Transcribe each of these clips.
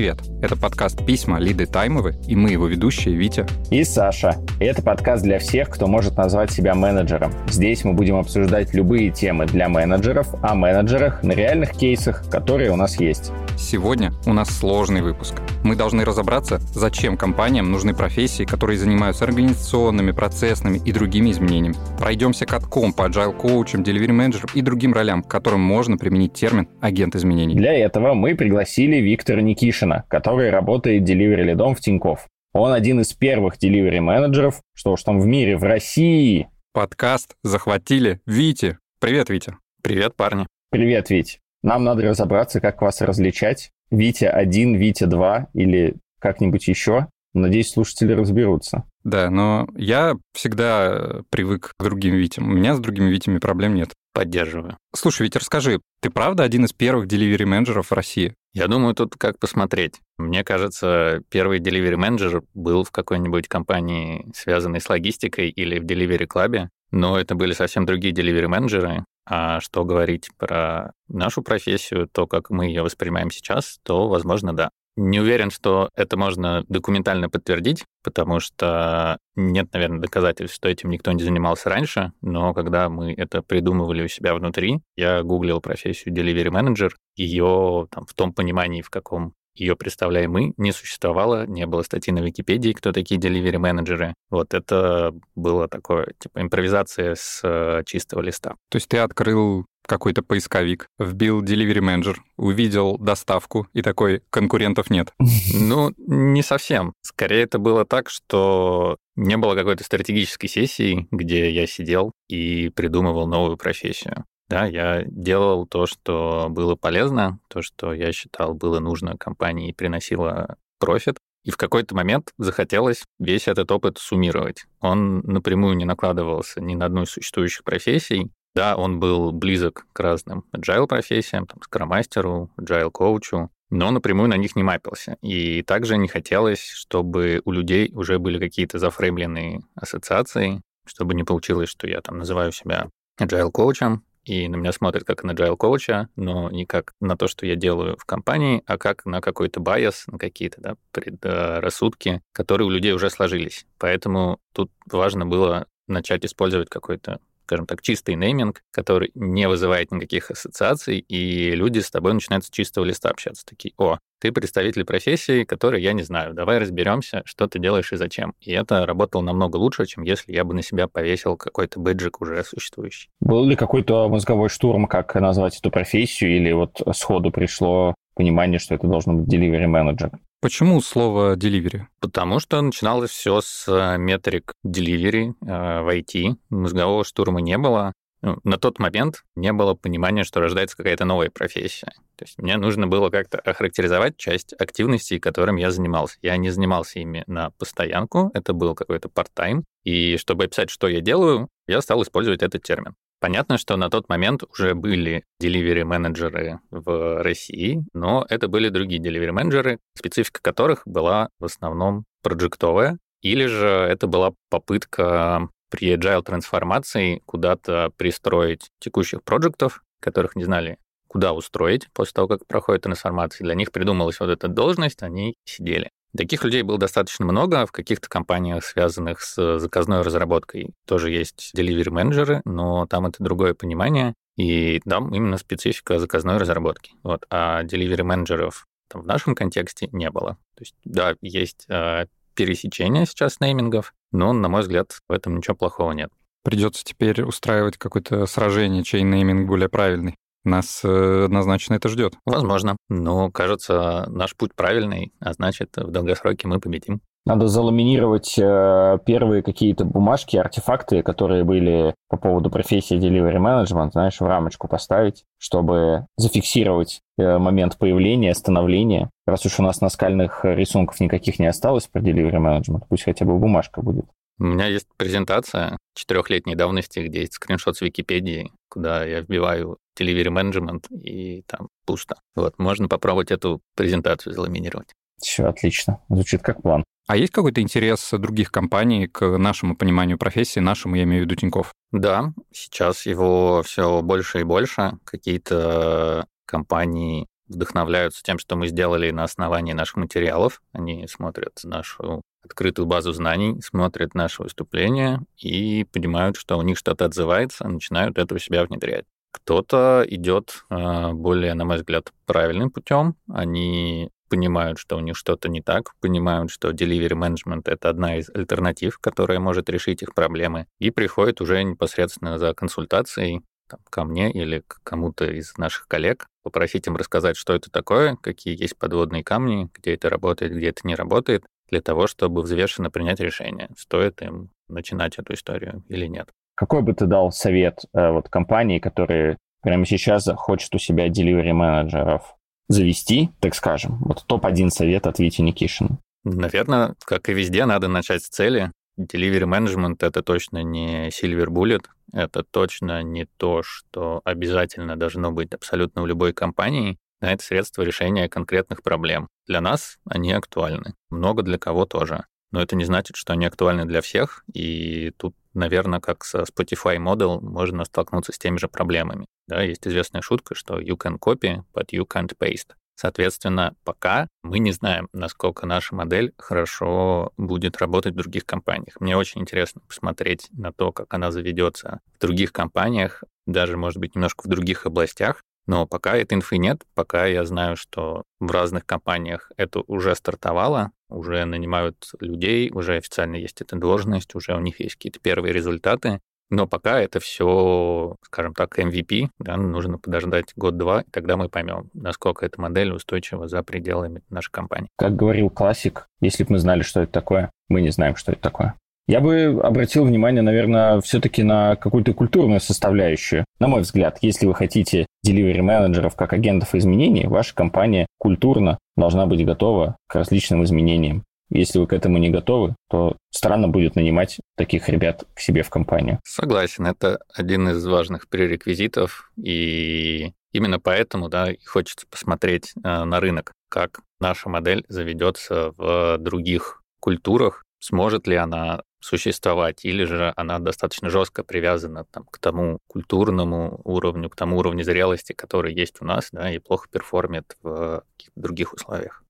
привет! Это подкаст «Письма. Лиды Таймовы» и мы его ведущие Витя и Саша. Это подкаст для всех, кто может назвать себя менеджером. Здесь мы будем обсуждать любые темы для менеджеров, о менеджерах на реальных кейсах, которые у нас есть. Сегодня у нас сложный выпуск. Мы должны разобраться, зачем компаниям нужны профессии, которые занимаются организационными, процессными и другими изменениями. Пройдемся катком по agile коучам, delivery менеджерам и другим ролям, к которым можно применить термин «агент изменений». Для этого мы пригласили Виктора Никишина, который работает delivery лидом в Тинькофф. Он один из первых delivery менеджеров, что уж там в мире, в России. Подкаст захватили Вити. Привет, Витя. Привет, парни. Привет, Вить. Нам надо разобраться, как вас различать. Витя 1, Витя 2 или как-нибудь еще. Надеюсь, слушатели разберутся. Да, но я всегда привык к другим Витям. У меня с другими Витями проблем нет. Поддерживаю. Слушай, Витя, расскажи, ты правда один из первых delivery менеджеров в России? Я думаю, тут как посмотреть. Мне кажется, первый delivery менеджер был в какой-нибудь компании, связанной с логистикой или в delivery клабе, но это были совсем другие delivery менеджеры. А что говорить про нашу профессию, то, как мы ее воспринимаем сейчас, то, возможно, да. Не уверен, что это можно документально подтвердить, потому что нет, наверное, доказательств, что этим никто не занимался раньше, но когда мы это придумывали у себя внутри, я гуглил профессию delivery manager, ее там, в том понимании, в каком ее представляем мы, не существовало, не было статьи на Википедии, кто такие delivery менеджеры. Вот это было такое, типа, импровизация с э, чистого листа. То есть ты открыл какой-то поисковик, вбил delivery manager, увидел доставку и такой, конкурентов нет. Ну, не совсем. Скорее это было так, что не было какой-то стратегической сессии, где я сидел и придумывал новую профессию. Да, я делал то, что было полезно, то, что я считал было нужно компании и приносило профит. И в какой-то момент захотелось весь этот опыт суммировать. Он напрямую не накладывался ни на одну из существующих профессий. Да, он был близок к разным agile профессиям, там, scrum-мастеру, agile коучу, но напрямую на них не мапился. И также не хотелось, чтобы у людей уже были какие-то зафреймленные ассоциации, чтобы не получилось, что я там называю себя agile коучем, и на меня смотрят как на agile коуча, но не как на то, что я делаю в компании, а как на какой-то bias, на какие-то да, предрассудки, которые у людей уже сложились. Поэтому тут важно было начать использовать какой-то скажем так, чистый нейминг, который не вызывает никаких ассоциаций, и люди с тобой начинают с чистого листа общаться. Такие, о, ты представитель профессии, которой я не знаю, давай разберемся, что ты делаешь и зачем. И это работало намного лучше, чем если я бы на себя повесил какой-то бэджик уже существующий. Был ли какой-то мозговой штурм, как назвать эту профессию, или вот сходу пришло понимание, что это должен быть delivery менеджер? Почему слово delivery? Потому что начиналось все с э, метрик delivery э, в IT. Мозгового штурма не было. Ну, на тот момент не было понимания, что рождается какая-то новая профессия. То есть мне нужно было как-то охарактеризовать часть активностей, которыми я занимался. Я не занимался ими на постоянку, это был какой-то part-time. И чтобы описать, что я делаю, я стал использовать этот термин. Понятно, что на тот момент уже были delivery менеджеры в России, но это были другие delivery менеджеры, специфика которых была в основном проджектовая, или же это была попытка при agile трансформации куда-то пристроить текущих проектов, которых не знали, куда устроить после того, как проходит трансформация. Для них придумалась вот эта должность, они сидели. Таких людей было достаточно много. В каких-то компаниях, связанных с заказной разработкой, тоже есть delivery менеджеры, но там это другое понимание. И там именно специфика заказной разработки. Вот. А delivery менеджеров в нашем контексте не было. То есть, да, есть э, пересечение сейчас неймингов, но, на мой взгляд, в этом ничего плохого нет. Придется теперь устраивать какое-то сражение, чей нейминг более правильный. Нас э, однозначно это ждет. Возможно. Но, кажется, наш путь правильный, а значит, в долгосроке мы победим. Надо заламинировать э, первые какие-то бумажки, артефакты, которые были по поводу профессии delivery management, знаешь, в рамочку поставить, чтобы зафиксировать э, момент появления, становления. Раз уж у нас наскальных рисунков никаких не осталось про delivery management, пусть хотя бы бумажка будет. У меня есть презентация четырехлетней давности, где есть скриншот с Википедии, куда я вбиваю delivery management, и там пусто. Вот, можно попробовать эту презентацию заламинировать. Все отлично. Звучит как план. А есть какой-то интерес других компаний к нашему пониманию профессии, нашему, я имею в виду Тинькофф? Да, сейчас его все больше и больше. Какие-то компании вдохновляются тем, что мы сделали на основании наших материалов. Они смотрят нашу открытую базу знаний, смотрят наши выступления и понимают, что у них что-то отзывается, начинают это у себя внедрять. Кто-то идет а, более, на мой взгляд, правильным путем. Они понимают, что у них что-то не так, понимают, что delivery management — это одна из альтернатив, которая может решить их проблемы, и приходят уже непосредственно за консультацией там, ко мне или к кому-то из наших коллег, попросить им рассказать, что это такое, какие есть подводные камни, где это работает, где это не работает, для того, чтобы взвешенно принять решение, стоит им начинать эту историю или нет. Какой бы ты дал совет э, вот компании, которые прямо сейчас хочет у себя delivery менеджеров завести, так скажем? Вот топ-1 совет от Вити Никишина. Наверное, как и везде, надо начать с цели. Delivery management — это точно не silver bullet, это точно не то, что обязательно должно быть абсолютно в любой компании. Да, это средство решения конкретных проблем. Для нас они актуальны. Много для кого тоже. Но это не значит, что они актуальны для всех. И тут, наверное, как со Spotify Model можно столкнуться с теми же проблемами. Да, есть известная шутка, что you can copy, but you can't paste. Соответственно, пока мы не знаем, насколько наша модель хорошо будет работать в других компаниях. Мне очень интересно посмотреть на то, как она заведется в других компаниях, даже, может быть, немножко в других областях. Но пока этой инфы нет, пока я знаю, что в разных компаниях это уже стартовало, уже нанимают людей, уже официально есть эта должность, уже у них есть какие-то первые результаты, но пока это все, скажем так, MVP, да, нужно подождать год-два, и тогда мы поймем, насколько эта модель устойчива за пределами нашей компании. Как говорил классик, если бы мы знали, что это такое, мы не знаем, что это такое. Я бы обратил внимание, наверное, все-таки на какую-то культурную составляющую. На мой взгляд, если вы хотите delivery менеджеров как агентов изменений, ваша компания культурно должна быть готова к различным изменениям. Если вы к этому не готовы, то странно будет нанимать таких ребят к себе в компанию. Согласен, это один из важных пререквизитов, и именно поэтому да, хочется посмотреть э, на рынок, как наша модель заведется в других культурах, сможет ли она существовать, или же она достаточно жестко привязана там, к тому культурному уровню, к тому уровню зрелости, который есть у нас, да, и плохо перформит в других условиях.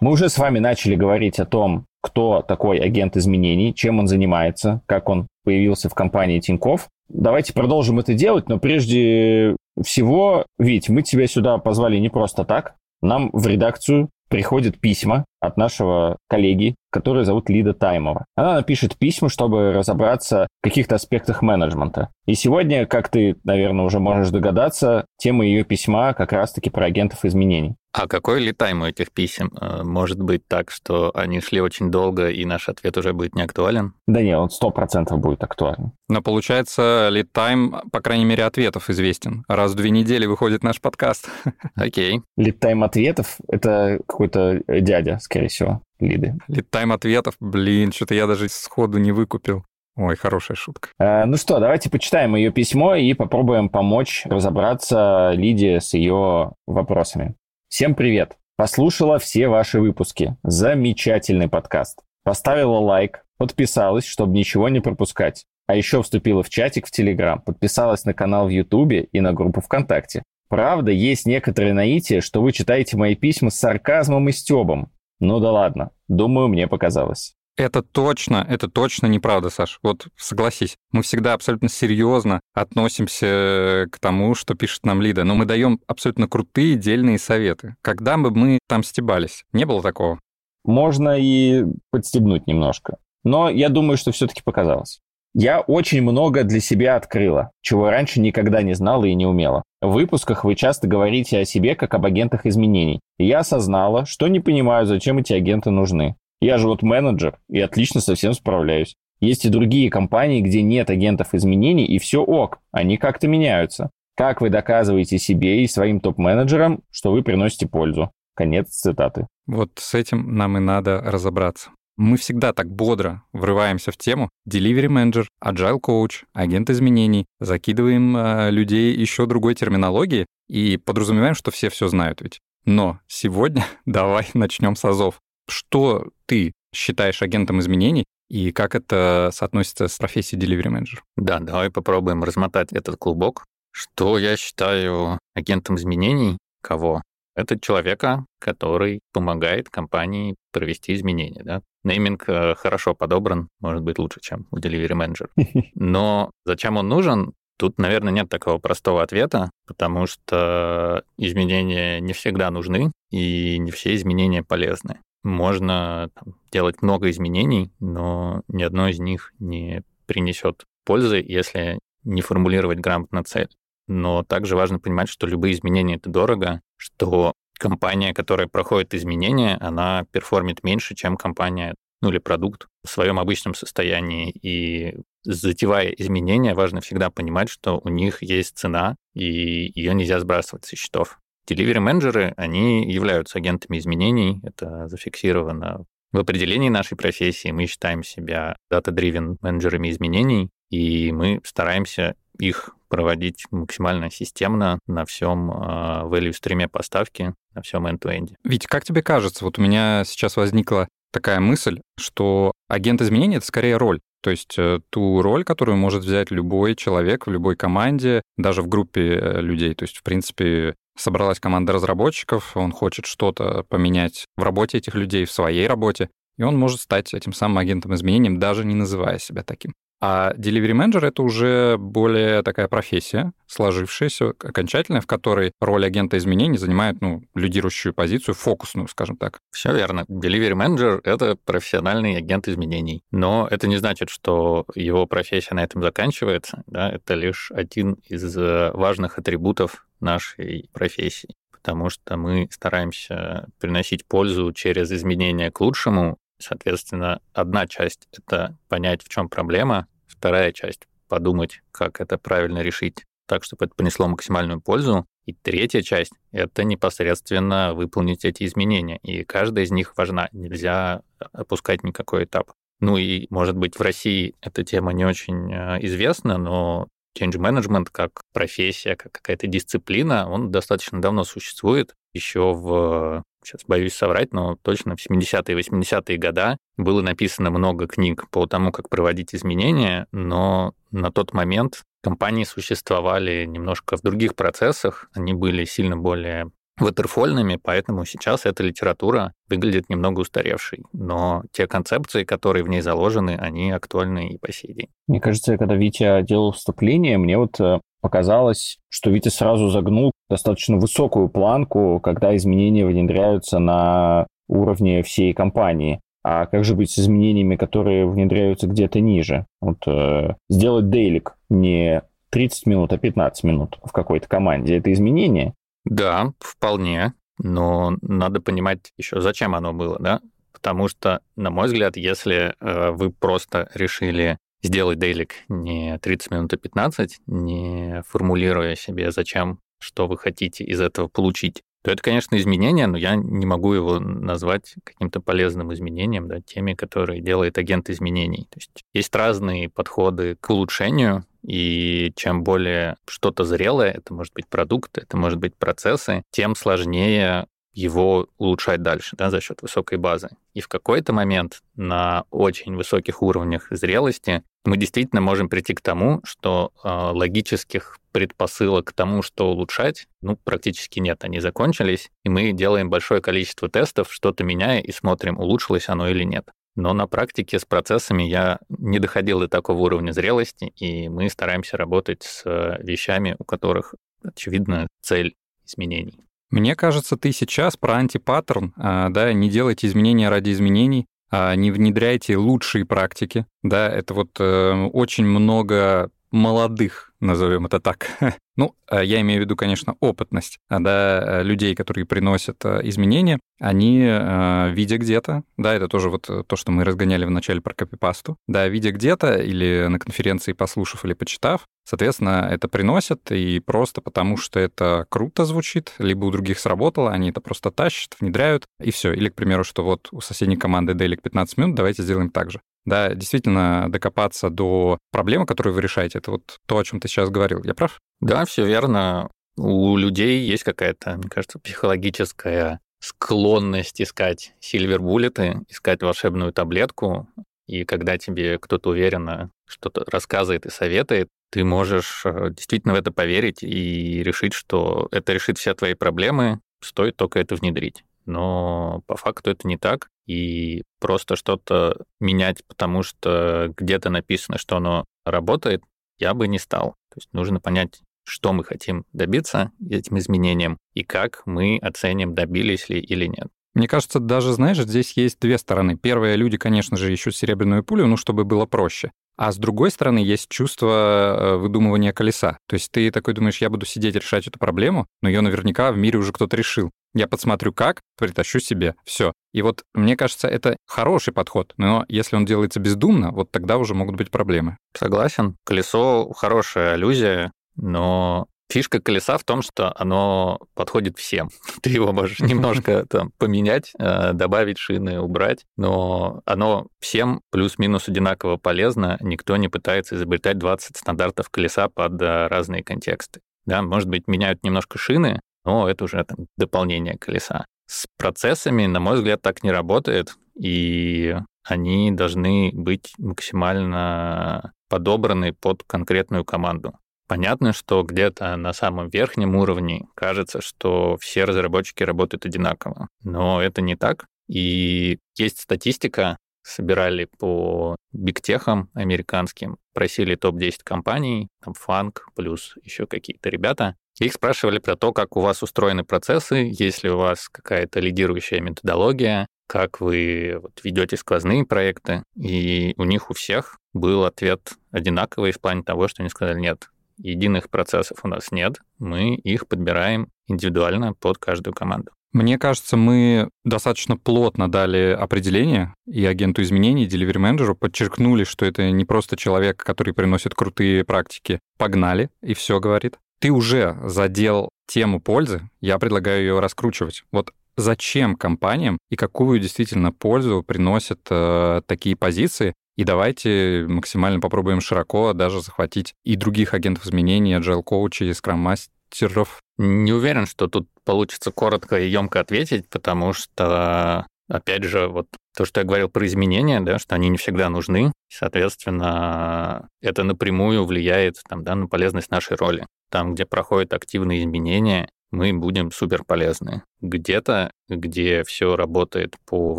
Мы уже с вами начали говорить о том, кто такой агент изменений, чем он занимается, как он появился в компании Тиньков. Давайте продолжим это делать, но прежде всего, Вить, мы тебя сюда позвали не просто так. Нам в редакцию приходят письма от нашего коллеги, который зовут Лида Таймова. Она напишет письма, чтобы разобраться в каких-то аспектах менеджмента. И сегодня, как ты, наверное, уже можешь догадаться, тема ее письма как раз-таки про агентов изменений. А какой lead time у этих писем? Э, может быть так, что они шли очень долго, и наш ответ уже будет не актуален? Да нет, он сто процентов будет актуален. Но получается, lead time, по крайней мере, ответов известен. Раз в две недели выходит наш подкаст. Окей. Lead time ответов — это какой-то дядя, скорее всего, Лиды. Lead time ответов? Блин, что-то я даже сходу не выкупил. Ой, хорошая шутка. Э, ну что, давайте почитаем ее письмо и попробуем помочь разобраться Лиде с ее вопросами. Всем привет! Послушала все ваши выпуски. Замечательный подкаст. Поставила лайк, подписалась, чтобы ничего не пропускать. А еще вступила в чатик в Телеграм, подписалась на канал в Ютубе и на группу ВКонтакте. Правда, есть некоторые наитие, что вы читаете мои письма с сарказмом и стебом. Ну да ладно, думаю, мне показалось. Это точно, это точно неправда, Саш. Вот согласись, мы всегда абсолютно серьезно относимся к тому, что пишет нам Лида, но мы даем абсолютно крутые, дельные советы. Когда бы мы там стебались? Не было такого? Можно и подстебнуть немножко. Но я думаю, что все-таки показалось. Я очень много для себя открыла, чего раньше никогда не знала и не умела. В выпусках вы часто говорите о себе как об агентах изменений. И я осознала, что не понимаю, зачем эти агенты нужны. Я же вот менеджер и отлично со всем справляюсь. Есть и другие компании, где нет агентов изменений, и все ок, они как-то меняются. Как вы доказываете себе и своим топ-менеджерам, что вы приносите пользу? Конец цитаты. Вот с этим нам и надо разобраться. Мы всегда так бодро врываемся в тему delivery manager, agile coach, агент изменений, закидываем э, людей еще другой терминологии и подразумеваем, что все все знают ведь. Но сегодня давай начнем с азов. Что ты считаешь агентом изменений и как это соотносится с профессией delivery manager? Да, давай попробуем размотать этот клубок. Что я считаю агентом изменений? Кого? Это человека, который помогает компании провести изменения. Да? Нейминг э, хорошо подобран, может быть лучше, чем у delivery manager. Но зачем он нужен? Тут, наверное, нет такого простого ответа, потому что изменения не всегда нужны, и не все изменения полезны. Можно там, делать много изменений, но ни одно из них не принесет пользы, если не формулировать грамотно цель. Но также важно понимать, что любые изменения — это дорого, что компания, которая проходит изменения, она перформит меньше, чем компания, ну или продукт в своем обычном состоянии. И затевая изменения, важно всегда понимать, что у них есть цена, и ее нельзя сбрасывать со счетов. Delivery менеджеры, они являются агентами изменений, это зафиксировано в определении нашей профессии. Мы считаем себя data-driven менеджерами изменений, и мы стараемся их проводить максимально системно на всем value стриме поставки, на всем end-to-end. Ведь как тебе кажется, вот у меня сейчас возникла такая мысль, что агент изменений — это скорее роль. То есть э, ту роль, которую может взять любой человек в любой команде, даже в группе э, людей. То есть, в принципе, собралась команда разработчиков, он хочет что-то поменять в работе этих людей, в своей работе, и он может стать этим самым агентом изменением, даже не называя себя таким. А delivery manager — это уже более такая профессия, сложившаяся, окончательная, в которой роль агента изменений занимает ну, лидирующую позицию, фокусную, скажем так. Все верно. Delivery manager — это профессиональный агент изменений. Но это не значит, что его профессия на этом заканчивается. Да? Это лишь один из э, важных атрибутов нашей профессии потому что мы стараемся приносить пользу через изменения к лучшему, Соответственно, одна часть — это понять, в чем проблема, вторая часть — подумать, как это правильно решить так, чтобы это принесло максимальную пользу. И третья часть — это непосредственно выполнить эти изменения. И каждая из них важна. Нельзя опускать никакой этап. Ну и, может быть, в России эта тема не очень э, известна, но change management как профессия, как какая-то дисциплина, он достаточно давно существует. Еще в сейчас боюсь соврать, но точно в 70-е и 80-е годы было написано много книг по тому, как проводить изменения, но на тот момент компании существовали немножко в других процессах, они были сильно более ватерфольными, поэтому сейчас эта литература выглядит немного устаревшей. Но те концепции, которые в ней заложены, они актуальны и по сей день. Мне кажется, когда Витя делал вступление, мне вот э, показалось, что Витя сразу загнул достаточно высокую планку, когда изменения внедряются на уровне всей компании. А как же быть с изменениями, которые внедряются где-то ниже? Вот э, сделать дейлик не 30 минут, а 15 минут в какой-то команде. Это изменение? Да, вполне. Но надо понимать еще, зачем оно было, да? Потому что, на мой взгляд, если э, вы просто решили сделать дейлик не 30 минут, а 15, не формулируя себе, зачем, что вы хотите из этого получить, то это, конечно, изменение, но я не могу его назвать каким-то полезным изменением, да, теми, которые делает агент изменений. То есть есть разные подходы к улучшению, и чем более что-то зрелое, это может быть продукт, это может быть процессы, тем сложнее его улучшать дальше да, за счет высокой базы. И в какой-то момент на очень высоких уровнях зрелости мы действительно можем прийти к тому, что э, логических предпосылок к тому, что улучшать, ну, практически нет, они закончились, и мы делаем большое количество тестов, что-то меняя, и смотрим, улучшилось оно или нет. Но на практике с процессами я не доходил до такого уровня зрелости, и мы стараемся работать с э, вещами, у которых, очевидно, цель изменений. Мне кажется, ты сейчас про антипаттерн, а, да, не делайте изменения ради изменений, а не внедряйте лучшие практики, да, это вот э, очень много молодых, назовем это так. ну, э, я имею в виду, конечно, опытность а, да, людей, которые приносят э, изменения, они, э, видя где-то, да, это тоже вот то, что мы разгоняли в начале про копипасту, да, видя где-то или на конференции послушав или почитав, соответственно, это приносят, и просто потому, что это круто звучит, либо у других сработало, они это просто тащат, внедряют, и все. Или, к примеру, что вот у соседней команды делик 15 минут, давайте сделаем так же да, действительно докопаться до проблемы, которую вы решаете. Это вот то, о чем ты сейчас говорил. Я прав? Да, все верно. У людей есть какая-то, мне кажется, психологическая склонность искать сильвербуллеты, искать волшебную таблетку. И когда тебе кто-то уверенно что-то рассказывает и советует, ты можешь э, действительно в это поверить и решить, что это решит все твои проблемы, стоит только это внедрить. Но по факту это не так, и просто что-то менять, потому что где-то написано, что оно работает, я бы не стал. То есть нужно понять, что мы хотим добиться этим изменением и как мы оценим, добились ли или нет. Мне кажется, даже, знаешь, здесь есть две стороны. Первое, люди, конечно же, ищут серебряную пулю, ну, чтобы было проще. А с другой стороны, есть чувство э, выдумывания колеса. То есть ты такой думаешь, я буду сидеть решать эту проблему, но ее наверняка в мире уже кто-то решил. Я подсмотрю как, притащу себе. Все. И вот мне кажется, это хороший подход, но если он делается бездумно, вот тогда уже могут быть проблемы. Согласен. Колесо хорошая аллюзия, но Фишка колеса в том, что оно подходит всем. Ты его можешь немножко там поменять, э, добавить шины, убрать, но оно всем плюс-минус одинаково полезно. Никто не пытается изобретать 20 стандартов колеса под э, разные контексты. Да, может быть, меняют немножко шины, но это уже там дополнение колеса. С процессами, на мой взгляд, так не работает, и они должны быть максимально подобраны под конкретную команду. Понятно, что где-то на самом верхнем уровне кажется, что все разработчики работают одинаково, но это не так. И есть статистика, собирали по бигтехам американским, просили топ-10 компаний, там Фанк плюс еще какие-то ребята. Их спрашивали про то, как у вас устроены процессы, есть ли у вас какая-то лидирующая методология, как вы вот, ведете сквозные проекты. И у них у всех был ответ одинаковый в плане того, что они сказали, нет, единых процессов у нас нет, мы их подбираем индивидуально под каждую команду. Мне кажется, мы достаточно плотно дали определение и агенту изменений, и delivery менеджеру, подчеркнули, что это не просто человек, который приносит крутые практики. Погнали, и все говорит. Ты уже задел тему пользы, я предлагаю ее раскручивать. Вот зачем компаниям и какую действительно пользу приносят э, такие позиции, и давайте максимально попробуем широко даже захватить и других агентов изменений, agile коучей, скрам-мастеров. Не уверен, что тут получится коротко и емко ответить, потому что, опять же, вот то, что я говорил про изменения, да, что они не всегда нужны, соответственно, это напрямую влияет там, да, на полезность нашей роли. Там, где проходят активные изменения, мы будем супер полезны. Где-то, где все работает по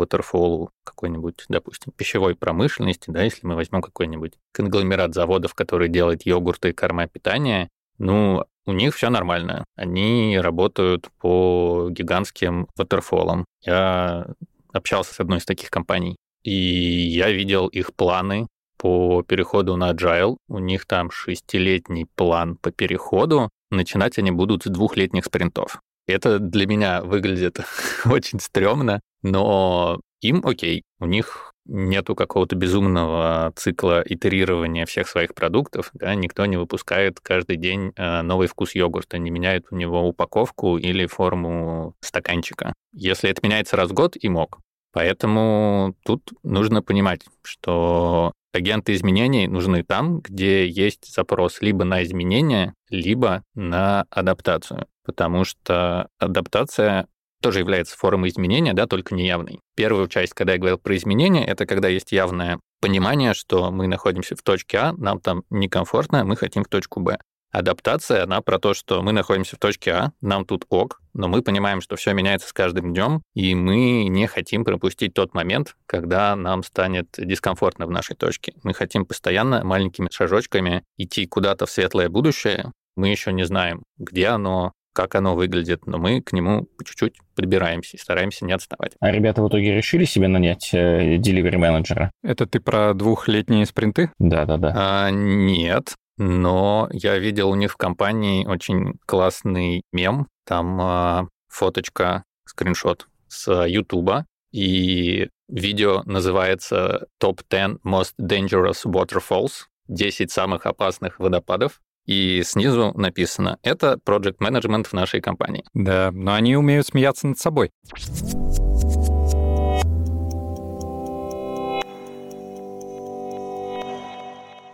waterfall какой-нибудь, допустим, пищевой промышленности, да, если мы возьмем какой-нибудь конгломерат заводов, который делает йогурты и корма питания, ну, у них все нормально. Они работают по гигантским waterfallам. Я общался с одной из таких компаний, и я видел их планы по переходу на Agile. У них там шестилетний план по переходу, начинать они будут с двухлетних спринтов. Это для меня выглядит очень стрёмно, но им окей, у них нету какого-то безумного цикла итерирования всех своих продуктов, да, никто не выпускает каждый день э, новый вкус йогурта, не меняет у него упаковку или форму стаканчика. Если это меняется раз в год, и мог. Поэтому тут нужно понимать, что агенты изменений нужны там, где есть запрос либо на изменения, либо на адаптацию. Потому что адаптация тоже является формой изменения, да, только неявной. Первую часть, когда я говорил про изменения, это когда есть явное понимание, что мы находимся в точке А, нам там некомфортно, мы хотим в точку Б. Адаптация, она про то, что мы находимся в точке А, нам тут ок, но мы понимаем, что все меняется с каждым днем, и мы не хотим пропустить тот момент, когда нам станет дискомфортно в нашей точке. Мы хотим постоянно маленькими шажочками идти куда-то в светлое будущее. Мы еще не знаем, где оно, как оно выглядит, но мы к нему по чуть-чуть подбираемся и стараемся не отставать. А ребята в итоге решили себе нанять э, delivery менеджера? Это ты про двухлетние спринты? Да-да-да. А, нет, но я видел у них в компании очень классный мем. Там э, фоточка, скриншот с Ютуба, и видео называется Top 10 Most Dangerous Waterfalls, 10 самых опасных водопадов. И снизу написано, это project management в нашей компании. Да, но они умеют смеяться над собой.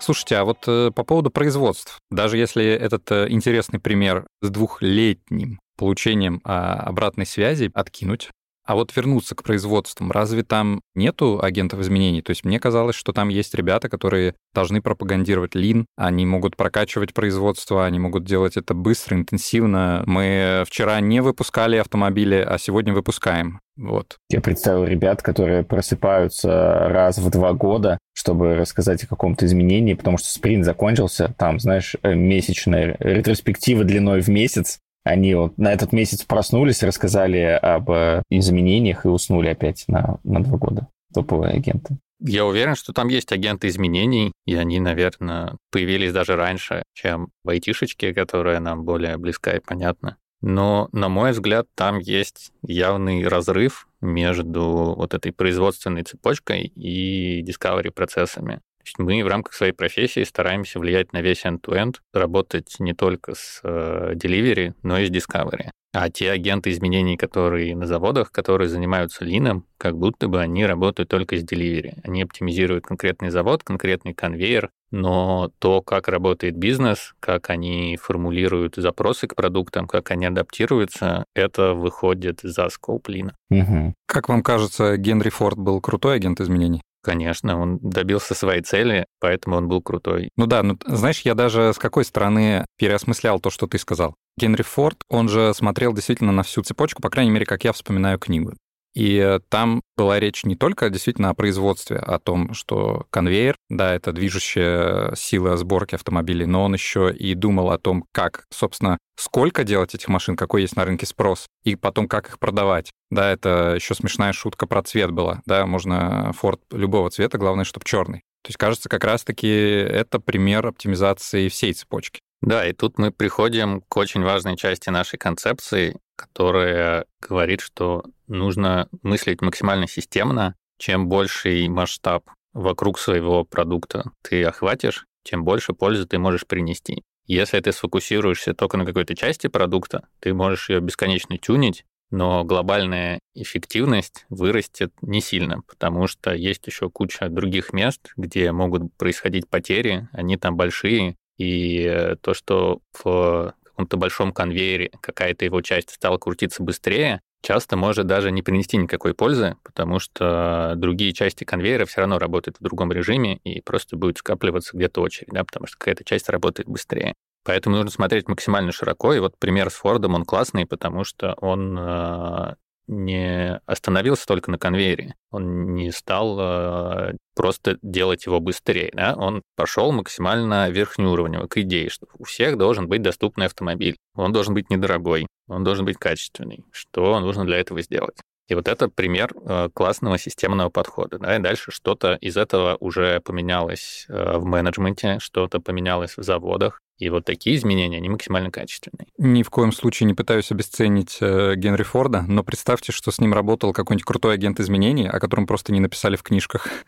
Слушайте, а вот э, по поводу производств, даже если этот э, интересный пример с двухлетним получением а, обратной связи откинуть, А вот вернуться к производствам, разве там нету агентов изменений? То есть мне казалось, что там есть ребята, которые должны пропагандировать лин, они могут прокачивать производство, они могут делать это быстро, интенсивно. Мы вчера не выпускали автомобили, а сегодня выпускаем. Вот. Я представил ребят, которые просыпаются раз в два года, чтобы рассказать о каком-то изменении, потому что спринт закончился, там, знаешь, э, месячная ретроспектива длиной в месяц, они вот на этот месяц проснулись, рассказали об э, изменениях и уснули опять на, на два года. Топовые агенты. Я уверен, что там есть агенты изменений, и они, наверное, появились даже раньше, чем в айтишечке, которая нам более близка и понятна. Но, на мой взгляд, там есть явный разрыв между вот этой производственной цепочкой и discovery процессами мы в рамках своей профессии стараемся влиять на весь end-to-end, работать не только с э, delivery, но и с discovery. А те агенты изменений, которые на заводах, которые занимаются лином, как будто бы они работают только с delivery. Они оптимизируют конкретный завод, конкретный конвейер, но то, как работает бизнес, как они формулируют запросы к продуктам, как они адаптируются, это выходит за скоп лина. Угу. Как вам кажется, Генри Форд был крутой агент изменений? Конечно, он добился своей цели, поэтому он был крутой. Ну да, ну знаешь, я даже с какой стороны переосмыслял то, что ты сказал. Генри Форд, он же смотрел действительно на всю цепочку, по крайней мере, как я вспоминаю книгу. И там была речь не только действительно о производстве, о том, что конвейер, да, это движущая сила сборки автомобилей, но он еще и думал о том, как, собственно, сколько делать этих машин, какой есть на рынке спрос, и потом как их продавать. Да, это еще смешная шутка про цвет была, да, можно Ford любого цвета, главное, чтобы черный. То есть, кажется, как раз-таки это пример оптимизации всей цепочки. Да, и тут мы приходим к очень важной части нашей концепции, которая говорит, что нужно мыслить максимально системно. Чем больший масштаб вокруг своего продукта ты охватишь, тем больше пользы ты можешь принести. Если ты сфокусируешься только на какой-то части продукта, ты можешь ее бесконечно тюнить, но глобальная эффективность вырастет не сильно, потому что есть еще куча других мест, где могут происходить потери, они там большие, и то, что в каком-то большом конвейере какая-то его часть стала крутиться быстрее, часто может даже не принести никакой пользы, потому что другие части конвейера все равно работают в другом режиме, и просто будет скапливаться где-то очередь, да, потому что какая-то часть работает быстрее. Поэтому нужно смотреть максимально широко. И вот пример с Фордом, он классный, потому что он э, не остановился только на конвейере. Он не стал э, просто делать его быстрее. Да? Он пошел максимально верхнеуровнево к идее, что у всех должен быть доступный автомобиль. Он должен быть недорогой, он должен быть качественный. Что нужно для этого сделать? И вот это пример э, классного системного подхода. Да? И дальше что-то из этого уже поменялось э, в менеджменте, что-то поменялось в заводах, и вот такие изменения, они максимально качественные. Ни в коем случае не пытаюсь обесценить э, Генри Форда, но представьте, что с ним работал какой-нибудь крутой агент изменений, о котором просто не написали в книжках.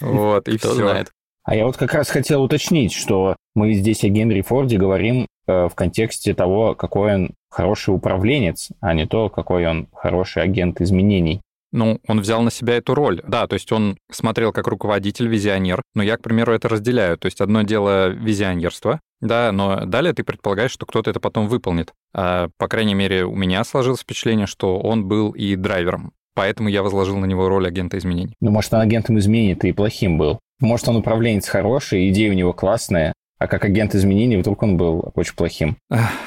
Вот, и все. А я вот как раз хотел уточнить, что мы здесь о Генри Форде говорим э, в контексте того, какой он хороший управленец, а не то, какой он хороший агент изменений. Ну, он взял на себя эту роль. Да, то есть он смотрел как руководитель, визионер. Но я, к примеру, это разделяю. То есть одно дело визионерство, да, но далее ты предполагаешь, что кто-то это потом выполнит. А, по крайней мере, у меня сложилось впечатление, что он был и драйвером. Поэтому я возложил на него роль агента изменений. Ну, может, он агентом изменений-то и плохим был. Может, он управленец хороший, идея у него классная, а как агент изменений вдруг он был очень плохим.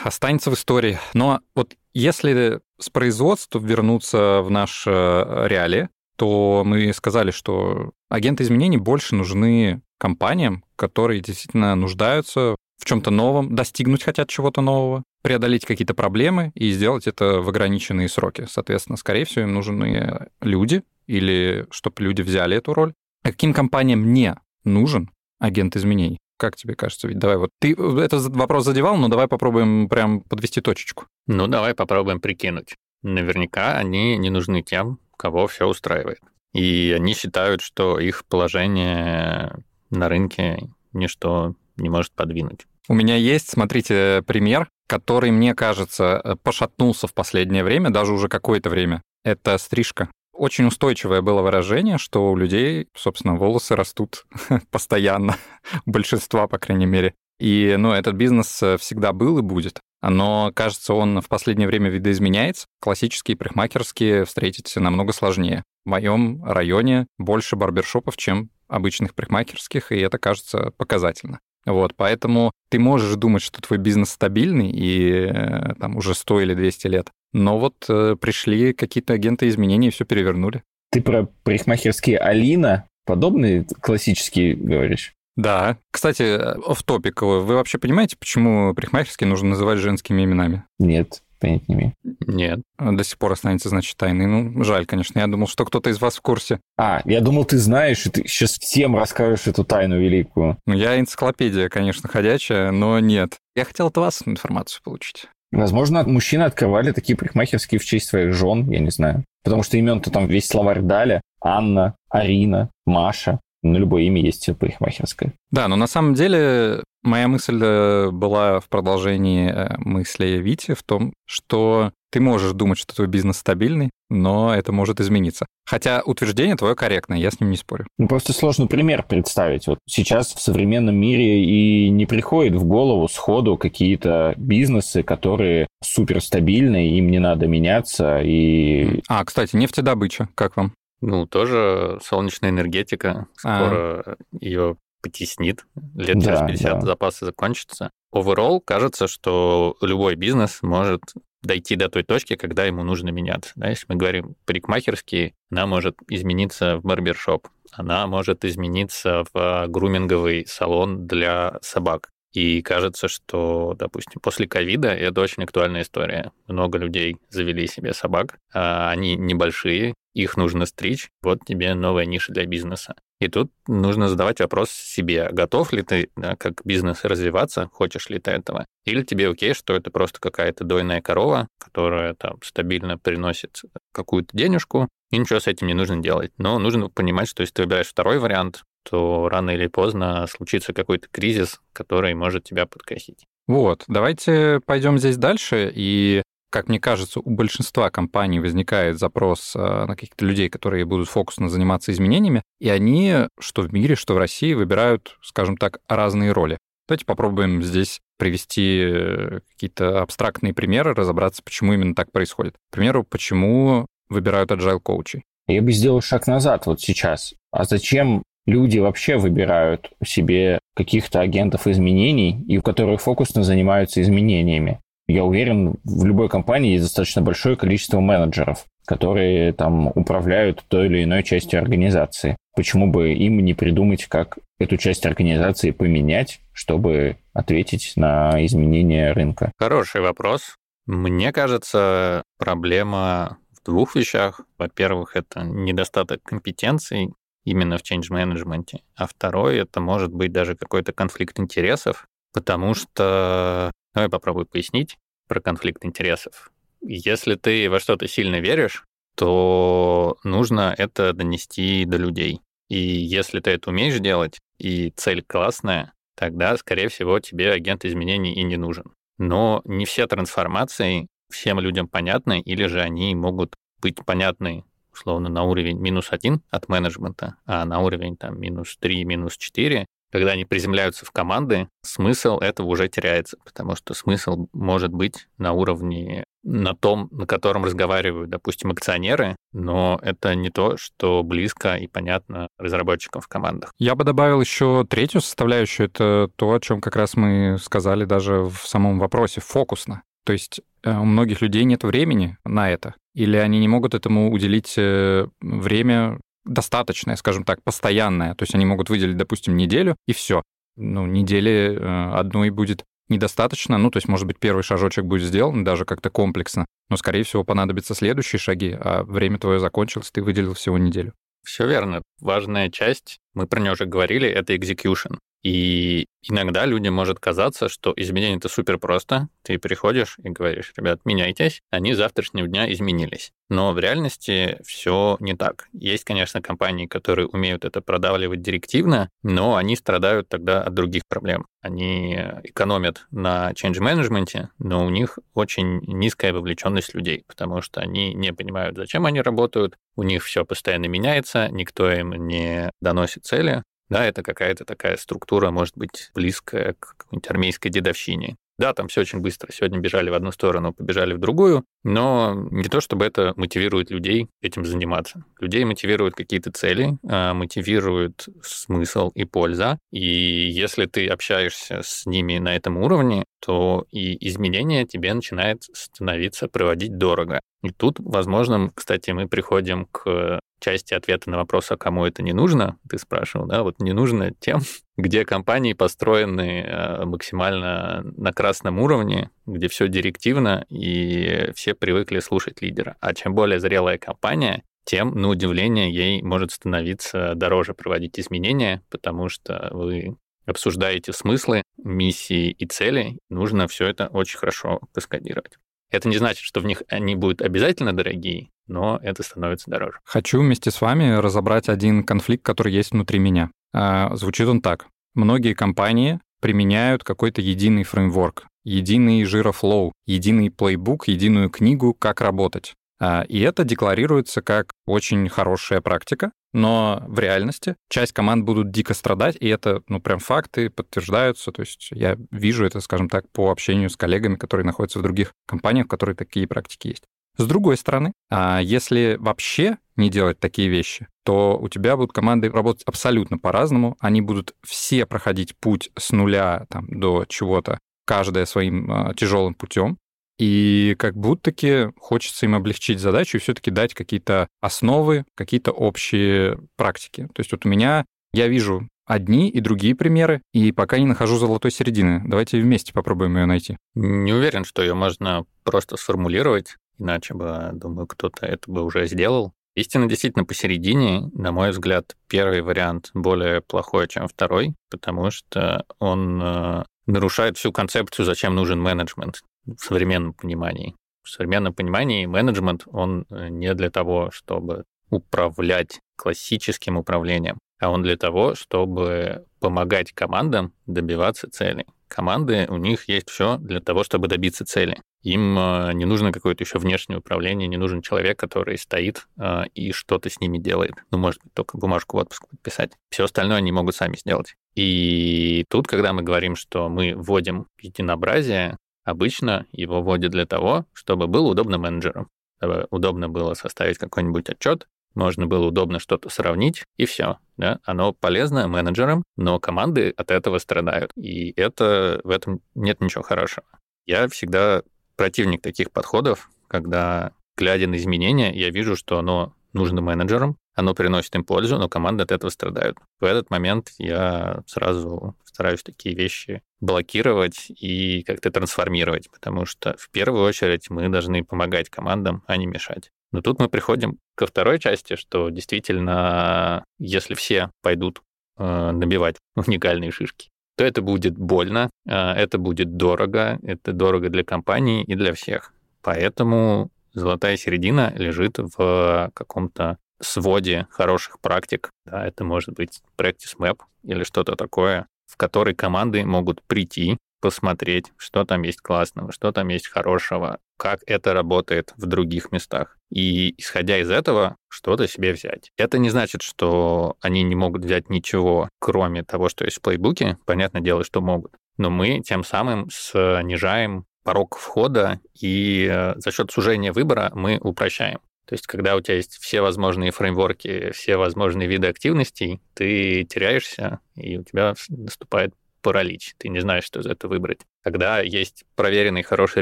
Останется в истории. Но вот если с производства вернуться в наш э, реалии, то мы сказали, что агенты изменений больше нужны компаниям, которые действительно нуждаются в чем-то новом, достигнуть хотят чего-то нового, преодолеть какие-то проблемы и сделать это в ограниченные сроки. Соответственно, скорее всего, им нужны люди или чтобы люди взяли эту роль. А каким компаниям не нужен агент изменений? Как тебе кажется? Ведь давай вот ты этот вопрос задевал, но давай попробуем прям подвести точечку. Ну, давай попробуем прикинуть. Наверняка они не нужны тем, кого все устраивает. И они считают, что их положение на рынке ничто не может подвинуть. У меня есть, смотрите, пример, который, мне кажется, пошатнулся в последнее время, даже уже какое-то время. Это стрижка. Очень устойчивое было выражение, что у людей, собственно, волосы растут постоянно, большинства, по крайней мере. И, ну, этот бизнес э, всегда был и будет. но, кажется, он в последнее время видоизменяется. Классические парикмахерские встретить намного сложнее. В моем районе больше барбершопов, чем обычных парикмахерских, и это кажется показательно. Вот, поэтому ты можешь думать, что твой бизнес стабильный и э, там уже 100 или 200 лет, но вот э, пришли какие-то агенты изменений и все перевернули. Ты про парикмахерские Алина подобные классические говоришь? Да. Кстати, в топик. Вы вообще понимаете, почему парикмахерские нужно называть женскими именами? Нет, понять не имею. Нет. До сих пор останется, значит, тайной. Ну, жаль, конечно. Я думал, что кто-то из вас в курсе. А, я думал, ты знаешь, и ты сейчас всем расскажешь эту тайну великую. Ну, я энциклопедия, конечно, ходячая, но нет. Я хотел от вас информацию получить. Возможно, мужчины открывали такие парикмахерские в честь своих жен, я не знаю. Потому что имен-то там весь словарь дали. Анна, Арина, Маша. На любое имя есть парикмахерская. Да, но на самом деле моя мысль э, была в продолжении э, мысли Вити в том, что ты можешь думать, что твой бизнес стабильный, но это может измениться. Хотя утверждение твое корректное, я с ним не спорю. Ну, просто сложно пример представить. Вот сейчас в современном мире и не приходит в голову сходу какие-то бизнесы, которые суперстабильные, им не надо меняться. И... А, кстати, нефтедобыча, как вам? Ну, тоже солнечная энергетика. Скоро а. ее потеснит. Лет через да, 50 да. запасы закончатся. Оверолл кажется, что любой бизнес может дойти до той точки, когда ему нужно меняться. Да, если мы говорим парикмахерский, она может измениться в барбершоп, она может измениться в груминговый салон для собак. И кажется, что, допустим, после ковида это очень актуальная история. Много людей завели себе собак, а они небольшие, их нужно стричь, вот тебе новая ниша для бизнеса. И тут нужно задавать вопрос себе, готов ли ты да, как бизнес развиваться, хочешь ли ты этого, или тебе окей, что это просто какая-то дойная корова, которая там стабильно приносит какую-то денежку, и ничего с этим не нужно делать. Но нужно понимать, что если ты выбираешь второй вариант, то рано или поздно случится какой-то кризис, который может тебя подкосить. Вот, давайте пойдем здесь дальше и как мне кажется, у большинства компаний возникает запрос э, на каких-то людей, которые будут фокусно заниматься изменениями, и они, что в мире, что в России, выбирают, скажем так, разные роли. Давайте попробуем здесь привести какие-то абстрактные примеры, разобраться, почему именно так происходит. К примеру, почему выбирают agile коучей. Я бы сделал шаг назад вот сейчас. А зачем люди вообще выбирают себе каких-то агентов изменений, и в которых фокусно занимаются изменениями? я уверен, в любой компании есть достаточно большое количество менеджеров, которые там управляют той или иной частью организации. Почему бы им не придумать, как эту часть организации поменять, чтобы ответить на изменения рынка? Хороший вопрос. Мне кажется, проблема в двух вещах. Во-первых, это недостаток компетенций именно в change management, а второй это может быть даже какой-то конфликт интересов, потому что Давай попробую пояснить про конфликт интересов. Если ты во что-то сильно веришь, то нужно это донести до людей. И если ты это умеешь делать, и цель классная, тогда, скорее всего, тебе агент изменений и не нужен. Но не все трансформации всем людям понятны, или же они могут быть понятны условно на уровень минус один от менеджмента, а на уровень там минус три, минус четыре когда они приземляются в команды, смысл этого уже теряется, потому что смысл может быть на уровне на том, на котором разговаривают, допустим, акционеры, но это не то, что близко и понятно разработчикам в командах. Я бы добавил еще третью составляющую, это то, о чем как раз мы сказали даже в самом вопросе, фокусно. То есть э, у многих людей нет времени на это, или они не могут этому уделить э, время достаточная, скажем так, постоянная. То есть они могут выделить, допустим, неделю, и все. Ну, недели э, одной будет недостаточно. Ну, то есть, может быть, первый шажочек будет сделан даже как-то комплексно, но, скорее всего, понадобятся следующие шаги, а время твое закончилось, ты выделил всего неделю. Все верно. Важная часть, мы про нее уже говорили, это execution. И иногда людям может казаться, что изменение это супер просто. Ты приходишь и говоришь, ребят, меняйтесь, они с завтрашнего дня изменились. Но в реальности все не так. Есть, конечно, компании, которые умеют это продавливать директивно, но они страдают тогда от других проблем. Они экономят на change management, но у них очень низкая вовлеченность людей, потому что они не понимают, зачем они работают, у них все постоянно меняется, никто им не доносит цели, да, это какая-то такая структура, может быть, близкая к какой-нибудь армейской дедовщине. Да, там все очень быстро. Сегодня бежали в одну сторону, побежали в другую, но не то чтобы это мотивирует людей этим заниматься. Людей мотивируют какие-то цели, а, мотивирует смысл и польза. И если ты общаешься с ними на этом уровне, то и изменения тебе начинает становиться проводить дорого. И тут, возможно, кстати, мы приходим к части ответа на вопрос, а кому это не нужно, ты спрашивал, да, вот не нужно тем, где компании построены э, максимально на красном уровне, где все директивно и все привыкли слушать лидера. А чем более зрелая компания, тем, на удивление, ей может становиться дороже проводить изменения, потому что вы обсуждаете смыслы, миссии и цели, нужно все это очень хорошо каскадировать. Это не значит, что в них они будут обязательно дорогие, но это становится дороже. Хочу вместе с вами разобрать один конфликт, который есть внутри меня. А, звучит он так. Многие компании применяют какой-то единый фреймворк, единый жирофлоу, единый плейбук, единую книгу, как работать. А, и это декларируется как очень хорошая практика, но в реальности часть команд будут дико страдать, и это, ну, прям факты подтверждаются. То есть я вижу это, скажем так, по общению с коллегами, которые находятся в других компаниях, в которых такие практики есть. С другой стороны, а если вообще не делать такие вещи, то у тебя будут команды работать абсолютно по-разному. Они будут все проходить путь с нуля там, до чего-то, каждая своим а, тяжелым путем. И как будто-таки хочется им облегчить задачу и все-таки дать какие-то основы, какие-то общие практики. То есть вот у меня, я вижу одни и другие примеры, и пока не нахожу золотой середины. Давайте вместе попробуем ее найти. Не уверен, что ее можно просто сформулировать, иначе бы, думаю, кто-то это бы уже сделал. Истина действительно посередине. На мой взгляд, первый вариант более плохой, чем второй, потому что он э, нарушает всю концепцию, зачем нужен менеджмент в современном понимании. В современном понимании менеджмент, он э, не для того, чтобы управлять классическим управлением, а он для того, чтобы помогать командам добиваться цели. Команды, у них есть все для того, чтобы добиться цели. Им э, не нужно какое-то еще внешнее управление, не нужен человек, который стоит э, и что-то с ними делает. Ну, может быть, только бумажку в отпуск подписать. Все остальное они могут сами сделать. И тут, когда мы говорим, что мы вводим единообразие, Обычно его вводят для того, чтобы было удобно менеджеру, чтобы удобно было составить какой-нибудь отчет, можно было удобно что-то сравнить, и все. Да? Оно полезно менеджерам, но команды от этого страдают. И это в этом нет ничего хорошего. Я всегда противник таких подходов, когда, глядя на изменения, я вижу, что оно нужно менеджерам, оно приносит им пользу, но команды от этого страдают. В этот момент я сразу стараюсь такие вещи блокировать и как-то трансформировать, потому что в первую очередь мы должны помогать командам, а не мешать. Но тут мы приходим ко второй части, что действительно, если все пойдут э, набивать уникальные шишки, то это будет больно, э, это будет дорого, это дорого для компании и для всех. Поэтому золотая середина лежит в каком-то своде хороших практик. Да, это может быть practice map или что-то такое, в который команды могут прийти, посмотреть, что там есть классного, что там есть хорошего, как это работает в других местах. И исходя из этого, что-то себе взять. Это не значит, что они не могут взять ничего, кроме того, что есть в плейбуке. Понятное дело, что могут. Но мы тем самым снижаем порог входа, и э, за счет сужения выбора мы упрощаем. То есть, когда у тебя есть все возможные фреймворки, все возможные виды активностей, ты теряешься, и у тебя наступает паралич. Ты не знаешь, что из этого выбрать. Когда есть проверенные хорошие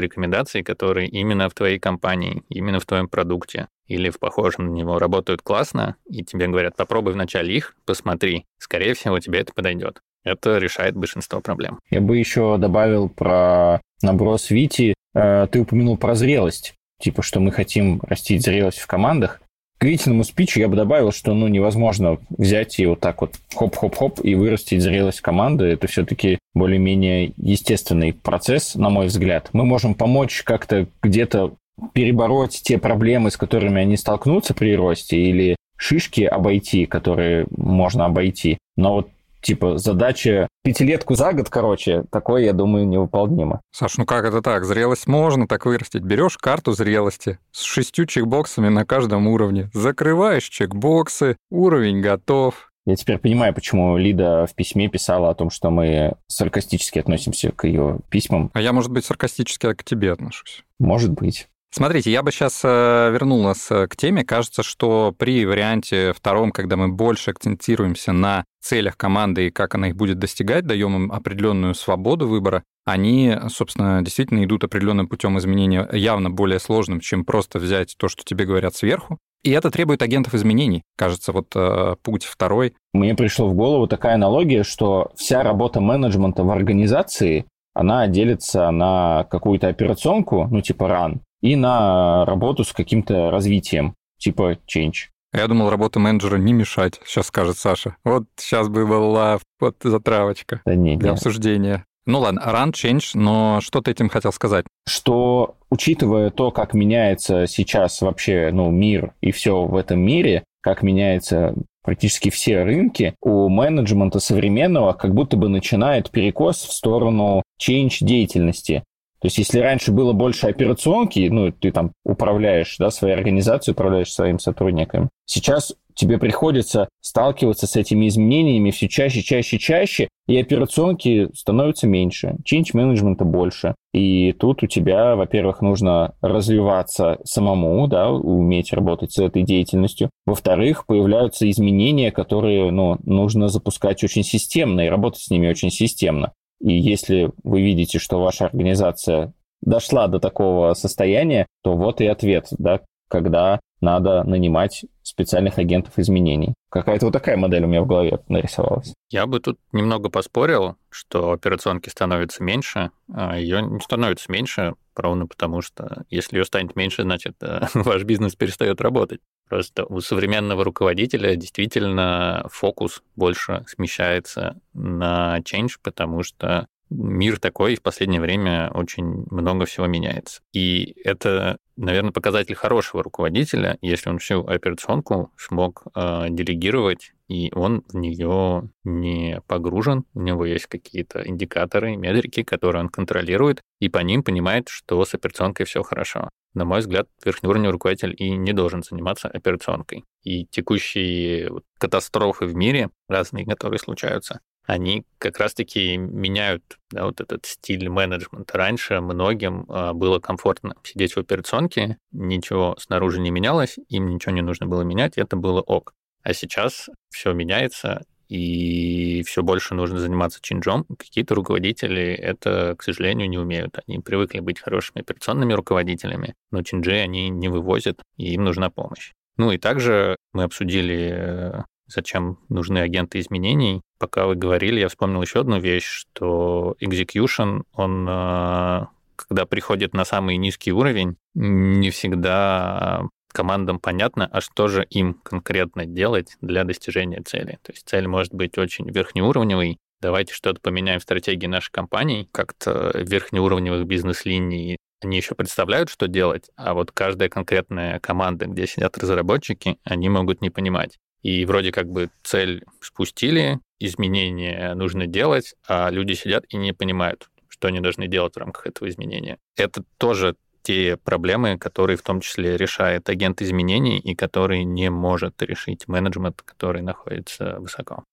рекомендации, которые именно в твоей компании, именно в твоем продукте или в похожем на него работают классно, и тебе говорят, попробуй вначале их, посмотри, скорее всего, тебе это подойдет. Это решает большинство проблем. Я бы еще добавил про наброс Вити. Э, ты упомянул про зрелость типа, что мы хотим растить зрелость в командах. К длительному спичу я бы добавил, что ну, невозможно взять и вот так вот хоп-хоп-хоп и вырастить зрелость команды. Это все-таки более-менее естественный процесс, на мой взгляд. Мы можем помочь как-то где-то перебороть те проблемы, с которыми они столкнутся при росте, или шишки обойти, которые можно обойти. Но вот типа задача пятилетку за год, короче, такое, я думаю, невыполнимо. Саш, ну как это так? Зрелость можно так вырастить. Берешь карту зрелости с шестью чекбоксами на каждом уровне, закрываешь чекбоксы, уровень готов, Я теперь понимаю, почему Лида в письме писала о том, что мы саркастически относимся к ее письмам. А я, может быть, саркастически к тебе отношусь. Может быть. Смотрите, я бы сейчас э, вернул нас э, к теме. Кажется, что при варианте втором, когда мы больше акцентируемся на целях команды и как она их будет достигать, даем им определенную свободу выбора, они, собственно, действительно идут определенным путем изменения явно более сложным, чем просто взять то, что тебе говорят сверху. И это требует агентов изменений. Кажется, вот э, путь второй. Мне пришло в голову такая аналогия, что вся работа менеджмента в организации, она делится на какую-то операционку, ну типа run, и на работу с каким-то развитием, типа change. Я думал, работа менеджера не мешать, сейчас скажет Саша. Вот сейчас бы была вот затравочка да не, для не. обсуждения. Ну ладно, run, change, но что ты этим хотел сказать? Что, учитывая то, как меняется сейчас вообще ну, мир и все в этом мире, как меняются практически все рынки, у менеджмента современного как будто бы начинает перекос в сторону change деятельности. То есть, если раньше было больше операционки, ну, ты там управляешь, да, своей организацией, управляешь своим сотрудниками, сейчас тебе приходится сталкиваться с этими изменениями все чаще, чаще, чаще, и операционки становятся меньше, change менеджмента больше. И тут у тебя, во-первых, нужно развиваться самому, да, уметь работать с этой деятельностью. Во-вторых, появляются изменения, которые ну, нужно запускать очень системно и работать с ними очень системно. И если вы видите, что ваша организация дошла до такого состояния, то вот и ответ, да, когда надо нанимать специальных агентов изменений. Какая-то вот такая модель у меня в голове нарисовалась. Я бы тут немного поспорил, что операционки становится меньше, а ее не становится меньше, ровно потому что если ее станет меньше, значит, э, ваш бизнес перестает работать. Просто у современного руководителя действительно фокус больше смещается на change, потому что мир такой, и в последнее время очень много всего меняется. И это, наверное, показатель хорошего руководителя, если он всю операционку смог э, делегировать, и он в нее не погружен, у него есть какие-то индикаторы, метрики, которые он контролирует, и по ним понимает, что с операционкой все хорошо. На мой взгляд, верхнеуровневый руководитель и не должен заниматься операционкой. И текущие катастрофы в мире, разные, которые случаются, они как раз-таки меняют да, вот этот стиль менеджмента. Раньше многим а, было комфортно сидеть в операционке, ничего снаружи не менялось, им ничего не нужно было менять, это было ок. А сейчас все меняется, и все больше нужно заниматься чинджом. Какие-то руководители это, к сожалению, не умеют. Они привыкли быть хорошими операционными руководителями, но чинджи они не вывозят, и им нужна помощь. Ну и также мы обсудили э, зачем нужны агенты изменений. Пока вы говорили, я вспомнил еще одну вещь, что execution, он э, когда приходит на самый низкий уровень, не всегда командам понятно, а что же им конкретно делать для достижения цели. То есть цель может быть очень верхнеуровневой, давайте что-то поменяем в стратегии нашей компании, как-то верхнеуровневых бизнес-линий они еще представляют, что делать, а вот каждая конкретная команда, где сидят разработчики, они могут не понимать. И вроде как бы цель спустили, изменения нужно делать, а люди сидят и не понимают, что они должны делать в рамках этого изменения. Это тоже те проблемы, которые в том числе решает агент изменений и который не может решить менеджмент, который находится высоко.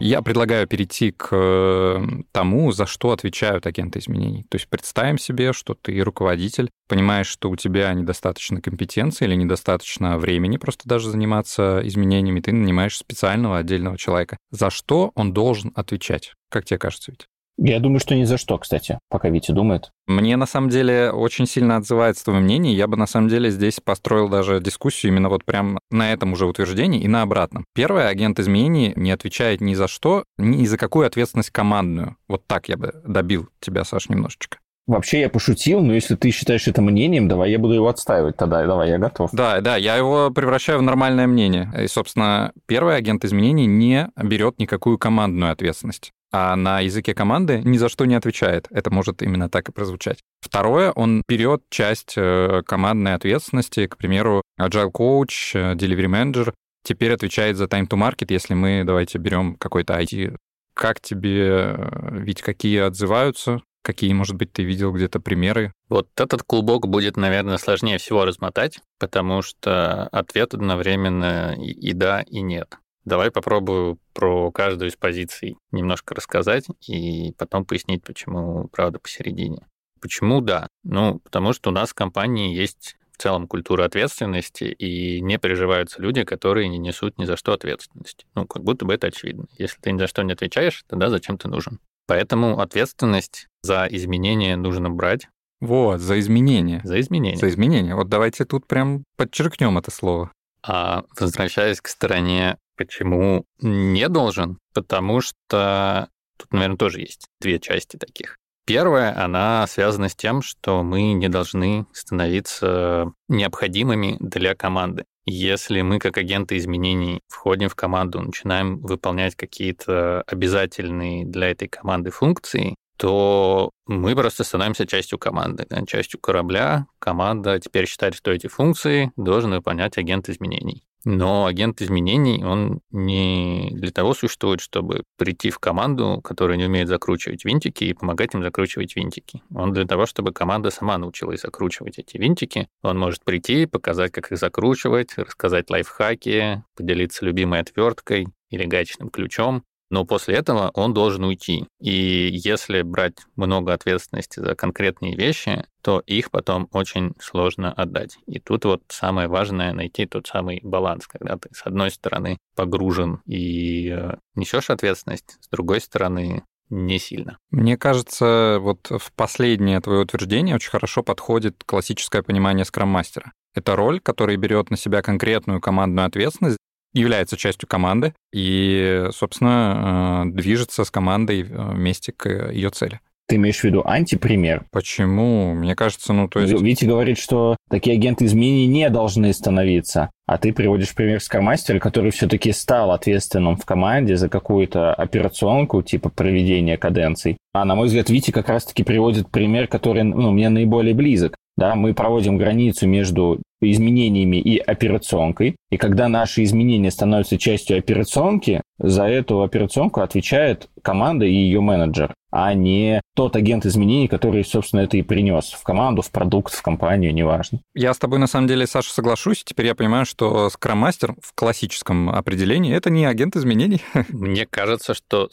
Я предлагаю перейти к э, тому, за что отвечают агенты изменений. То есть представим себе, что ты руководитель, понимаешь, что у тебя недостаточно компетенции или недостаточно времени просто даже заниматься изменениями, ты нанимаешь специального отдельного человека. За что он должен отвечать? Как тебе кажется, ведь? Я думаю, что ни за что, кстати, пока Витя думает. Мне на самом деле очень сильно отзывается твое мнение. Я бы на самом деле здесь построил даже дискуссию именно вот прям на этом уже утверждении и на обратном. Первое, агент изменений не отвечает ни за что, ни за какую ответственность командную. Вот так я бы добил тебя, Саш, немножечко. Вообще я пошутил, но если ты считаешь это мнением, давай я буду его отстаивать тогда. Давай, я готов. Да, да, я его превращаю в нормальное мнение. И, собственно, первый агент изменений не берет никакую командную ответственность а на языке команды ни за что не отвечает. Это может именно так и прозвучать. Второе, он берет часть э, командной ответственности, к примеру, Agile Coach, э, Delivery Manager, теперь отвечает за time to market, если мы, давайте, берем какой-то IT. Как тебе, э, ведь какие отзываются, Какие, может быть, ты видел где-то примеры? Вот этот клубок будет, наверное, сложнее всего размотать, потому что ответ одновременно и да, и нет. Давай попробую про каждую из позиций немножко рассказать и потом пояснить, почему правда посередине. Почему да? Ну, потому что у нас в компании есть в целом культура ответственности, и не переживаются люди, которые не несут ни за что ответственности. Ну, как будто бы это очевидно. Если ты ни за что не отвечаешь, тогда зачем ты нужен? Поэтому ответственность за изменения нужно брать. Вот, за изменения. За изменения. За изменения. Вот давайте тут прям подчеркнем это слово. А возвращаясь к стороне, почему не должен, потому что тут, наверное, тоже есть две части таких. Первая, она связана с тем, что мы не должны становиться необходимыми для команды. Если мы, как агенты изменений, входим в команду, начинаем выполнять какие-то обязательные для этой команды функции, то мы просто становимся частью команды, частью корабля. Команда теперь считает, что эти функции должен выполнять агент изменений. Но агент изменений, он не для того существует, чтобы прийти в команду, которая не умеет закручивать винтики, и помогать им закручивать винтики. Он для того, чтобы команда сама научилась закручивать эти винтики. Он может прийти, показать, как их закручивать, рассказать лайфхаки, поделиться любимой отверткой или гаечным ключом но после этого он должен уйти. И если брать много ответственности за конкретные вещи, то их потом очень сложно отдать. И тут вот самое важное найти тот самый баланс, когда ты с одной стороны погружен и э, несешь ответственность, с другой стороны не сильно. Мне кажется, вот в последнее твое утверждение очень хорошо подходит классическое понимание скрам-мастера. Это роль, которая берет на себя конкретную командную ответственность является частью команды и, собственно, э, движется с командой э, вместе к ее цели. Ты имеешь в виду антипример? Почему? Мне кажется, ну то есть... Витя говорит, что такие агенты изменений не должны становиться. А ты приводишь пример скромастера, который все-таки стал ответственным в команде за какую-то операционку, типа проведения каденций. А на мой взгляд, Витя как раз-таки приводит пример, который ну, мне наиболее близок. Да, мы проводим границу между изменениями и операционкой. И когда наши изменения становятся частью операционки, за эту операционку отвечает команда и ее менеджер, а не тот агент изменений, который, собственно, это и принес в команду, в продукт, в компанию, неважно. Я с тобой, на самом деле, Саша, соглашусь. Теперь я понимаю, что скрам-мастер в классическом определении — это не агент изменений. Мне кажется, что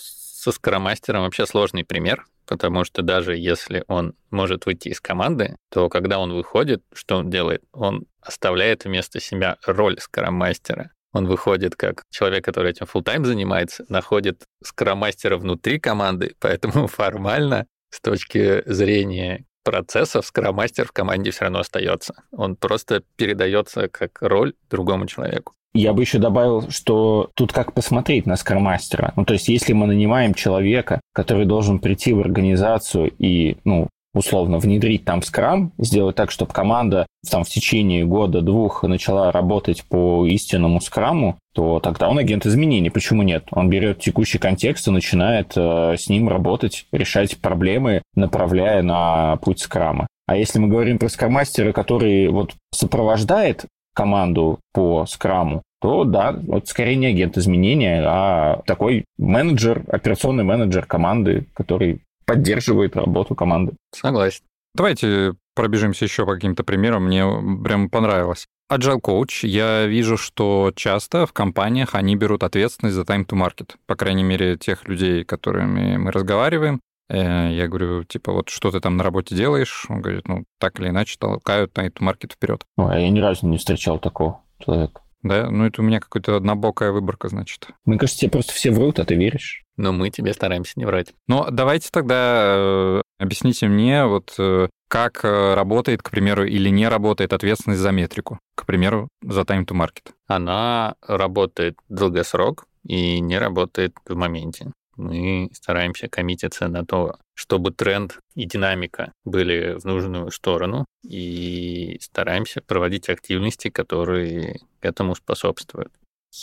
со скрам-мастером вообще сложный пример, потому что даже если он может выйти из команды, то когда он выходит, что он делает? Он оставляет вместо себя роль скрам-мастера. Он выходит как человек, который этим full тайм занимается, находит скрам-мастера внутри команды, поэтому формально с точки зрения процессов скрам-мастер в команде все равно остается. Он просто передается как роль другому человеку. Я бы еще добавил, что тут как посмотреть на скромастера. Ну, то есть, если мы нанимаем человека, который должен прийти в организацию и, ну, условно внедрить там скрам, сделать так, чтобы команда там в течение года-двух начала работать по истинному скраму, то тогда он агент изменений. Почему нет? Он берет текущий контекст и начинает э, с ним работать, решать проблемы, направляя на путь скрама. А если мы говорим про скраммастера, который вот сопровождает команду по скраму, то да, вот скорее не агент изменения, а такой менеджер, операционный менеджер команды, который поддерживает работу команды. Согласен. Давайте пробежимся еще по каким-то примерам. Мне прям понравилось. Agile Coach, я вижу, что часто в компаниях они берут ответственность за time to market. По крайней мере, тех людей, которыми мы разговариваем. Э, я говорю, типа, вот что ты там на работе делаешь? Он говорит, ну, так или иначе толкают time to market вперед. Ой, а я ни разу не встречал такого человека. Да? Ну, это у меня какая-то однобокая выборка, значит. Мне кажется, тебе просто все врут, а ты веришь. Но мы тебе стараемся не врать. Ну, давайте тогда э, объясните мне, вот э, как э, работает, к примеру, или не работает ответственность за метрику, к примеру, за time to market. Она работает долгосрок и не работает в моменте мы стараемся коммититься на то, чтобы тренд и динамика были в нужную сторону, и стараемся проводить активности, которые этому способствуют.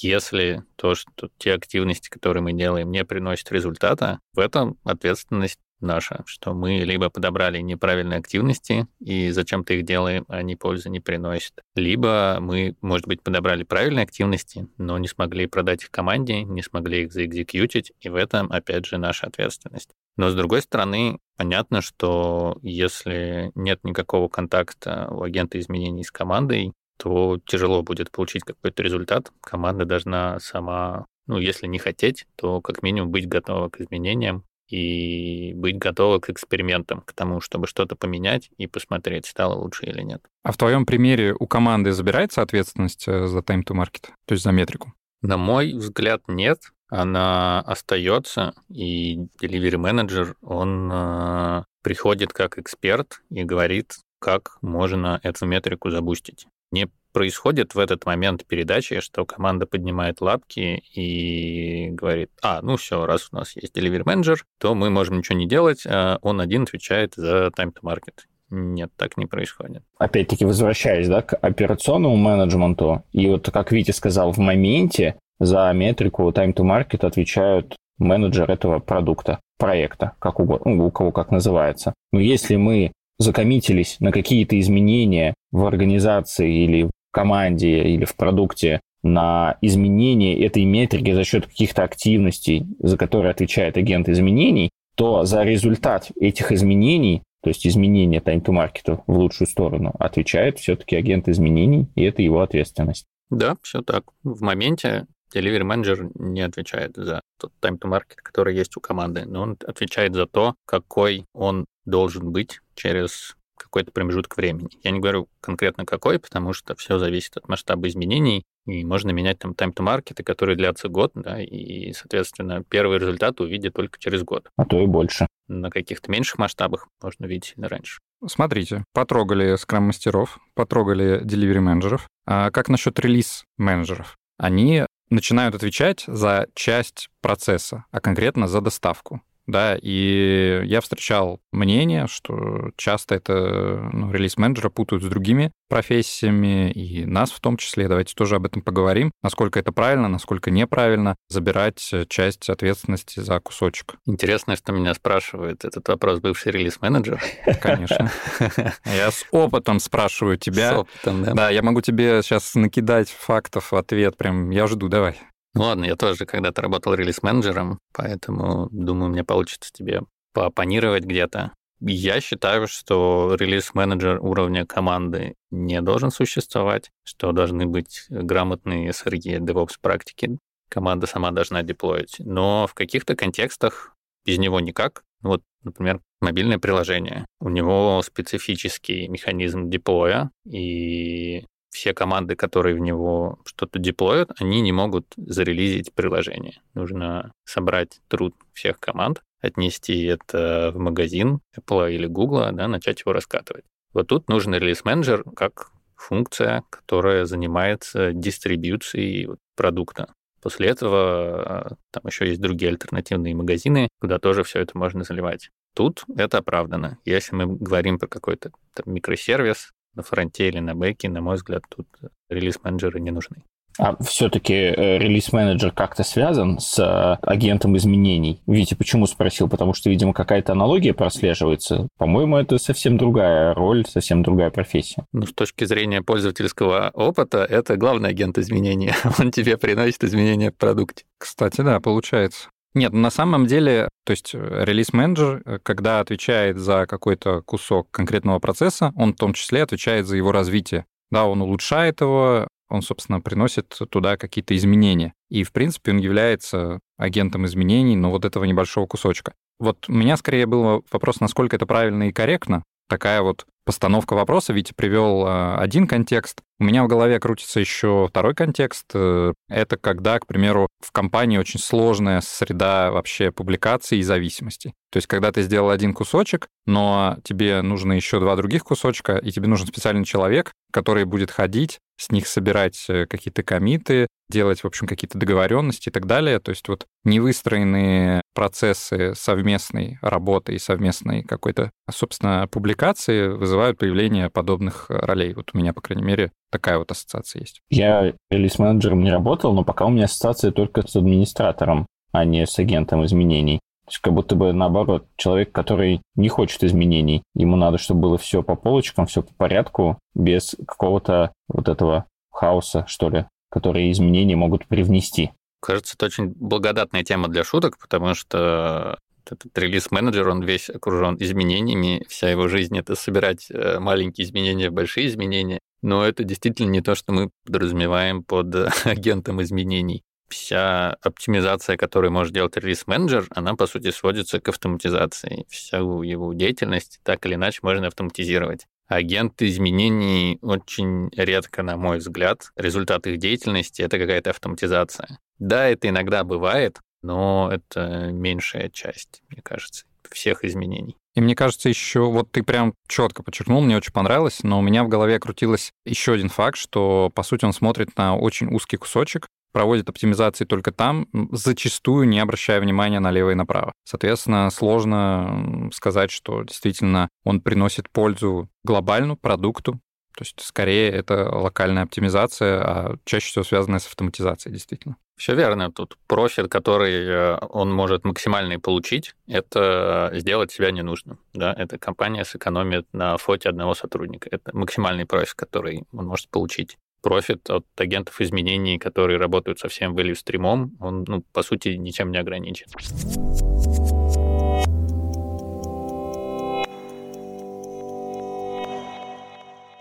Если то, что те активности, которые мы делаем, не приносят результата, в этом ответственность наша, что мы либо подобрали неправильные активности и зачем-то их делаем, а они пользы не приносят, либо мы, может быть, подобрали правильные активности, но не смогли продать их команде, не смогли их заэкзекьютить, и в этом, опять же, наша ответственность. Но, с другой стороны, Понятно, что если нет никакого контакта у агента изменений с командой, то тяжело будет получить какой-то результат. Команда должна сама, ну, если не хотеть, то как минимум быть готова к изменениям и быть готова к экспериментам, к тому, чтобы что-то поменять и посмотреть, стало лучше или нет. А в твоем примере у команды забирается ответственность э, за time to market, то есть за метрику? На мой взгляд, нет. Она остается, и delivery менеджер, он э, приходит как эксперт и говорит, как можно эту метрику забустить. Не происходит в этот момент передачи, что команда поднимает лапки и говорит, а, ну все, раз у нас есть delivery менеджер, то мы можем ничего не делать, а он один отвечает за time to market. Нет, так не происходит. Опять-таки, возвращаясь да, к операционному менеджменту, и вот как Витя сказал, в моменте за метрику time to market отвечают менеджер этого продукта, проекта, как угодно, ну, у кого как называется. Но если мы закоммитились на какие-то изменения в организации или команде или в продукте на изменение этой метрики за счет каких-то активностей, за которые отвечает агент изменений, то за результат этих изменений, то есть изменение time to market в лучшую сторону, отвечает все-таки агент изменений, и это его ответственность. Да, все так. В моменте Delivery менеджер не отвечает за тот time to market, который есть у команды, но он отвечает за то, какой он должен быть через какой-то промежуток времени. Я не говорю конкретно какой, потому что все зависит от масштаба изменений, и можно менять там market, которые длятся год, да, и, соответственно, первый результат увидит только через год. А то и больше. На каких-то меньших масштабах можно увидеть сильно раньше. Смотрите, потрогали скрам-мастеров, потрогали delivery менеджеров. А как насчет релиз менеджеров? Они начинают отвечать за часть процесса, а конкретно за доставку да, и я встречал мнение, что часто это ну, релиз-менеджера путают с другими профессиями, и нас в том числе. Давайте тоже об этом поговорим, насколько это правильно, насколько неправильно забирать часть ответственности за кусочек. Интересно, что меня спрашивает этот вопрос бывший релиз-менеджер. Конечно. Я с опытом спрашиваю тебя. С опытом, да. Да, я могу тебе сейчас накидать фактов в ответ, прям я жду, давай. Ну ладно, я тоже когда-то работал релиз-менеджером, поэтому думаю, мне получится тебе поопонировать где-то. Я считаю, что релиз-менеджер уровня команды не должен существовать, что должны быть грамотные SRE DevOps практики. Команда сама должна деплоить. Но в каких-то контекстах без него никак. Вот, например, мобильное приложение. У него специфический механизм деплоя, и все команды, которые в него что-то деплоят, они не могут зарелизить приложение. Нужно собрать труд всех команд, отнести это в магазин Apple или Google, да, начать его раскатывать. Вот тут нужен релиз-менеджер как функция, которая занимается дистрибьюцией продукта. После этого а, там еще есть другие альтернативные магазины, куда тоже все это можно заливать. Тут это оправдано. Если мы говорим про какой-то микросервис, на фронте или на бэке, на мой взгляд, тут релиз-менеджеры не нужны. А все-таки э, релиз-менеджер как-то связан с э, агентом изменений? Витя, почему спросил? Потому что, видимо, какая-то аналогия прослеживается. По-моему, это совсем другая роль, совсем другая профессия. Ну, с точки зрения пользовательского опыта, это главный агент изменений. Он тебе приносит изменения в продукте. Кстати, да, получается. Нет, на самом деле, то есть э, релиз-менеджер, э, когда отвечает за какой-то кусок конкретного процесса, он в том числе отвечает за его развитие. Да, он улучшает его, он, собственно, приносит туда какие-то изменения. И, в принципе, он является агентом изменений, но вот этого небольшого кусочка. Вот у меня скорее был вопрос, насколько это правильно и корректно, такая вот постановка вопроса. Витя привел э, один контекст, у меня в голове крутится еще второй контекст. Э, это когда, к примеру, в компании очень сложная среда вообще публикаций и зависимостей. То есть, когда ты сделал один кусочек, но тебе нужно еще два других кусочка, и тебе нужен специальный человек, который будет ходить, с них собирать э, какие-то комиты, делать, в общем, какие-то договоренности и так далее. То есть вот невыстроенные процессы совместной работы и совместной какой-то, собственно, публикации вызывают появление подобных ролей. Вот у меня, по крайней мере, такая вот ассоциация есть. Я релиз-менеджером не работал, но пока у меня ассоциация только с администратором, а не с агентом изменений. То есть как будто бы наоборот, человек, который не хочет изменений, ему надо, чтобы было все по полочкам, все по порядку, без какого-то вот этого хаоса, что ли, которые изменения могут привнести. Кажется, это очень благодатная тема для шуток, потому что Этот релиз-менеджер, он весь окружен изменениями, вся его жизнь — это собирать э, маленькие изменения в большие изменения. Но это действительно не то, что мы подразумеваем под агентом изменений. Вся оптимизация, которую может делать релиз-менеджер, она, по сути, сводится к автоматизации. Всю его деятельность так или иначе можно автоматизировать. Агенты изменений очень редко, на мой взгляд, результат их деятельности — это какая-то автоматизация. Да, это иногда бывает, но это меньшая часть, мне кажется, всех изменений. И мне кажется, еще вот ты прям четко подчеркнул, мне очень понравилось, но у меня в голове крутилось еще один факт, что, по сути, он смотрит на очень узкий кусочек, проводит оптимизации только там, зачастую не обращая внимания налево и направо. Соответственно, сложно сказать, что действительно он приносит пользу глобальному продукту, то есть скорее это локальная оптимизация, а чаще всего связанная с автоматизацией, действительно. Все верно. Тут профит, который э, он может максимальный получить, это сделать себя ненужным. Да? Эта компания сэкономит на фоте одного сотрудника. Это максимальный профит, который он может получить. Профит от агентов изменений, которые работают со всем value стримом, он, ну, по сути, ничем не ограничен.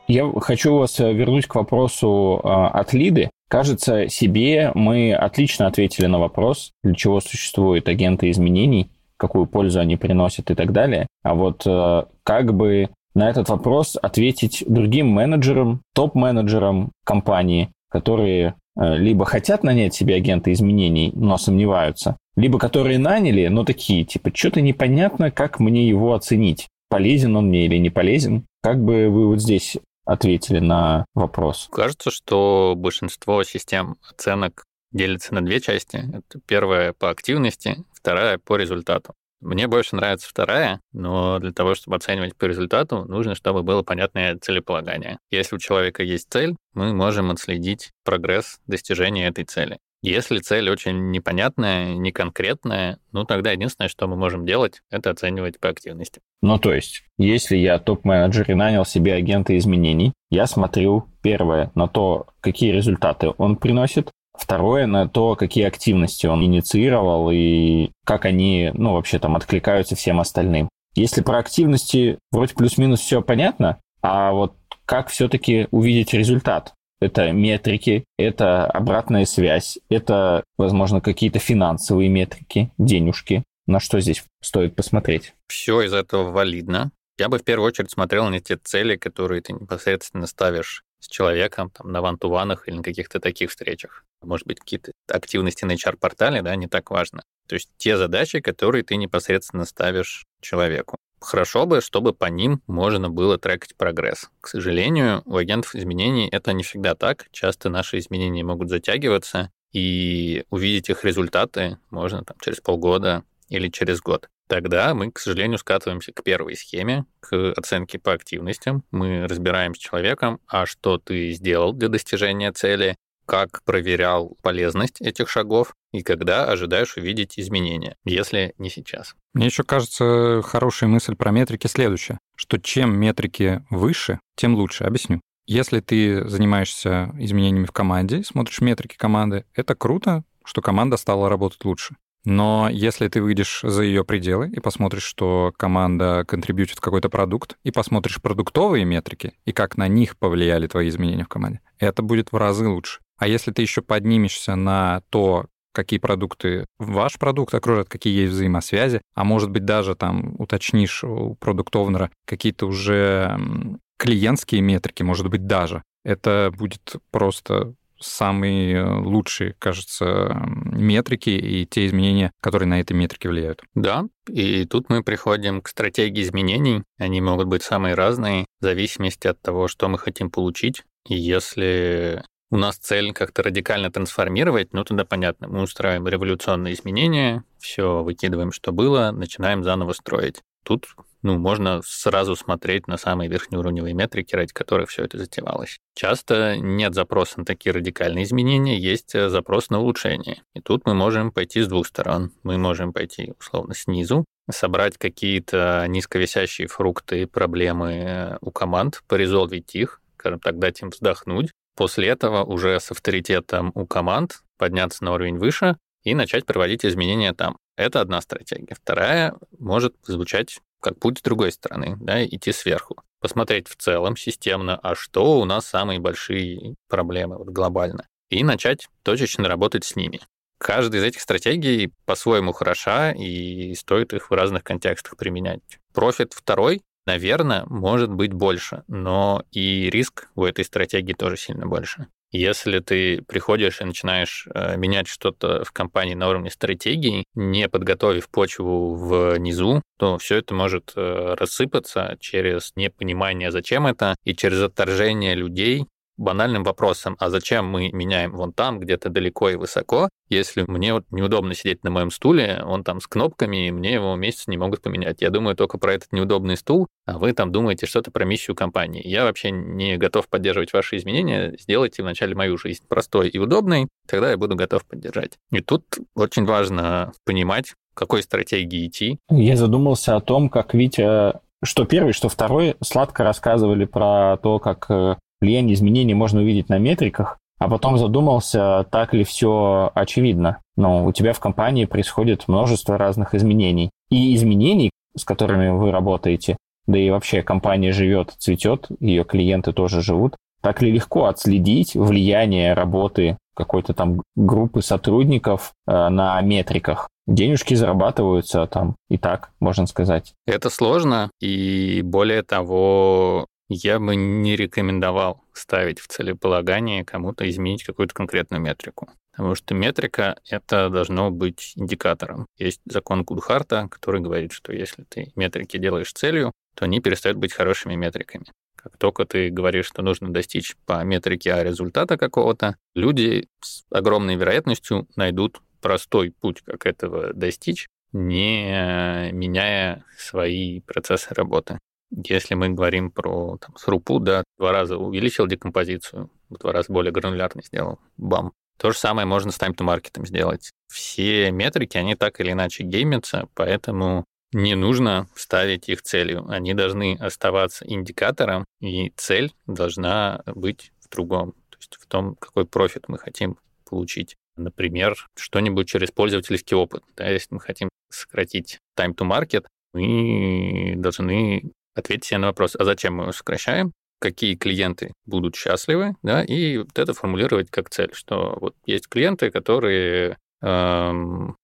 Я хочу вас э, вернуть к вопросу а, от Лиды. Кажется, себе мы отлично ответили на вопрос, для чего существуют агенты изменений, какую пользу они приносят и так далее. А вот э, как бы на этот вопрос ответить другим менеджерам, топ-менеджерам компании, которые э, либо хотят нанять себе агента изменений, но сомневаются, либо которые наняли, но такие, типа, что-то непонятно, как мне его оценить, полезен он мне или не полезен. Как бы вы вот здесь ответили на вопрос? Кажется, что большинство систем оценок делится на две части. Это первая по активности, вторая по результату. Мне больше нравится вторая, но для того, чтобы оценивать по результату, нужно, чтобы было понятное целеполагание. Если у человека есть цель, мы можем отследить прогресс достижения этой цели. Если цель очень непонятная, неконкретная, ну тогда единственное, что мы можем делать, это оценивать по активности. Ну то есть, если я топ-менеджер и нанял себе агента изменений, я смотрю, первое, на то, какие результаты он приносит, Второе, на то, какие активности он инициировал и как они, ну, вообще там откликаются всем остальным. Если про активности вроде плюс-минус все понятно, а вот как все-таки увидеть результат? это метрики, это обратная связь, это, возможно, какие-то финансовые метрики, денежки. На что здесь стоит посмотреть? Все из этого валидно. Я бы в первую очередь смотрел на те цели, которые ты непосредственно ставишь с человеком там, на вантуванах или на каких-то таких встречах. Может быть, какие-то активности на HR-портале, да, не так важно. То есть те задачи, которые ты непосредственно ставишь человеку. Хорошо бы, чтобы по ним можно было трекать прогресс. К сожалению, у агентов изменений это не всегда так. Часто наши изменения могут затягиваться, и увидеть их результаты можно там, через полгода или через год. Тогда мы, к сожалению, скатываемся к первой схеме, к оценке по активностям. Мы разбираем с человеком, а что ты сделал для достижения цели, как проверял полезность этих шагов и когда ожидаешь увидеть изменения, если не сейчас. Мне еще кажется хорошая мысль про метрики следующая, что чем метрики выше, тем лучше. Объясню. Если ты занимаешься изменениями в команде, смотришь метрики команды, это круто, что команда стала работать лучше. Но если ты выйдешь за ее пределы и посмотришь, что команда контрибьютит какой-то продукт, и посмотришь продуктовые метрики и как на них повлияли твои изменения в команде, это будет в разы лучше. А если ты еще поднимешься на то, какие продукты ваш продукт окружат, какие есть взаимосвязи, а может быть даже там уточнишь у продукт какие-то уже клиентские метрики, может быть даже. Это будет просто самые лучшие, кажется, метрики и те изменения, которые на эти метрики влияют. Да, и тут мы приходим к стратегии изменений. Они могут быть самые разные в зависимости от того, что мы хотим получить. И если у нас цель как-то радикально трансформировать, ну тогда понятно, мы устраиваем революционные изменения, все выкидываем, что было, начинаем заново строить. Тут ну, можно сразу смотреть на самые верхнеуровневые метрики, ради которых все это затевалось. Часто нет запроса на такие радикальные изменения, есть э, запрос на улучшение. И тут мы можем пойти с двух сторон. Мы можем пойти, условно, снизу, собрать какие-то низковисящие фрукты, проблемы э, у команд, порезолвить их, скажем так, дать им вздохнуть, После этого уже с авторитетом у команд подняться на уровень выше и начать проводить изменения там. Это одна стратегия. Вторая может звучать как путь с другой стороны, да, идти сверху. Посмотреть в целом системно, а что у нас самые большие проблемы вот глобально. И начать точечно работать с ними. Каждая из этих стратегий по-своему хороша, и стоит их в разных контекстах применять. Профит второй, наверное, может быть больше, но и риск у этой стратегии тоже сильно больше. Если ты приходишь и начинаешь э, менять что-то в компании на уровне стратегии, не подготовив почву внизу, то все это может э, рассыпаться через непонимание, зачем это, и через отторжение людей банальным вопросом, а зачем мы меняем вон там, где-то далеко и высоко, если мне вот неудобно сидеть на моем стуле, он там с кнопками, и мне его месяц не могут поменять. Я думаю только про этот неудобный стул, а вы там думаете что-то про миссию компании. Я вообще не готов поддерживать ваши изменения. Сделайте вначале мою жизнь простой и удобной, тогда я буду готов поддержать. И тут очень важно понимать, какой стратегии идти. Я задумался о том, как Витя что первый, что второй сладко рассказывали про то, как э, влияние изменений можно увидеть на метриках, а потом задумался, так ли все очевидно. Но у тебя в компании происходит множество разных изменений. И изменений, с которыми вы работаете, да и вообще компания живет, цветет, ее клиенты тоже живут, так ли легко отследить влияние работы какой-то там группы сотрудников э, на метриках? Денежки зарабатываются там и так, можно сказать. Это сложно, и более того, я бы не рекомендовал ставить в целеполагание кому-то изменить какую-то конкретную метрику. Потому что метрика — это должно быть индикатором. Есть закон Кудхарта, который говорит, что если ты метрики делаешь целью, то они перестают быть хорошими метриками. Как только ты говоришь, что нужно достичь по метрике А результата какого-то, люди с огромной вероятностью найдут простой путь, как этого достичь, не меняя свои процессы работы. Если мы говорим про там, срупу, да, два раза увеличил декомпозицию, два раза более гранулярный сделал, бам. То же самое можно с тайм-то-маркетом сделать. Все метрики, они так или иначе геймятся, поэтому не нужно ставить их целью. Они должны оставаться индикатором, и цель должна быть в другом, то есть в том, какой профит мы хотим получить. Например, что-нибудь через пользовательский опыт. Да, если мы хотим сократить time to market, мы должны ответить себе на вопрос, а зачем мы его сокращаем, какие клиенты будут счастливы, да, и вот это формулировать как цель, что вот есть клиенты, которые... Эм,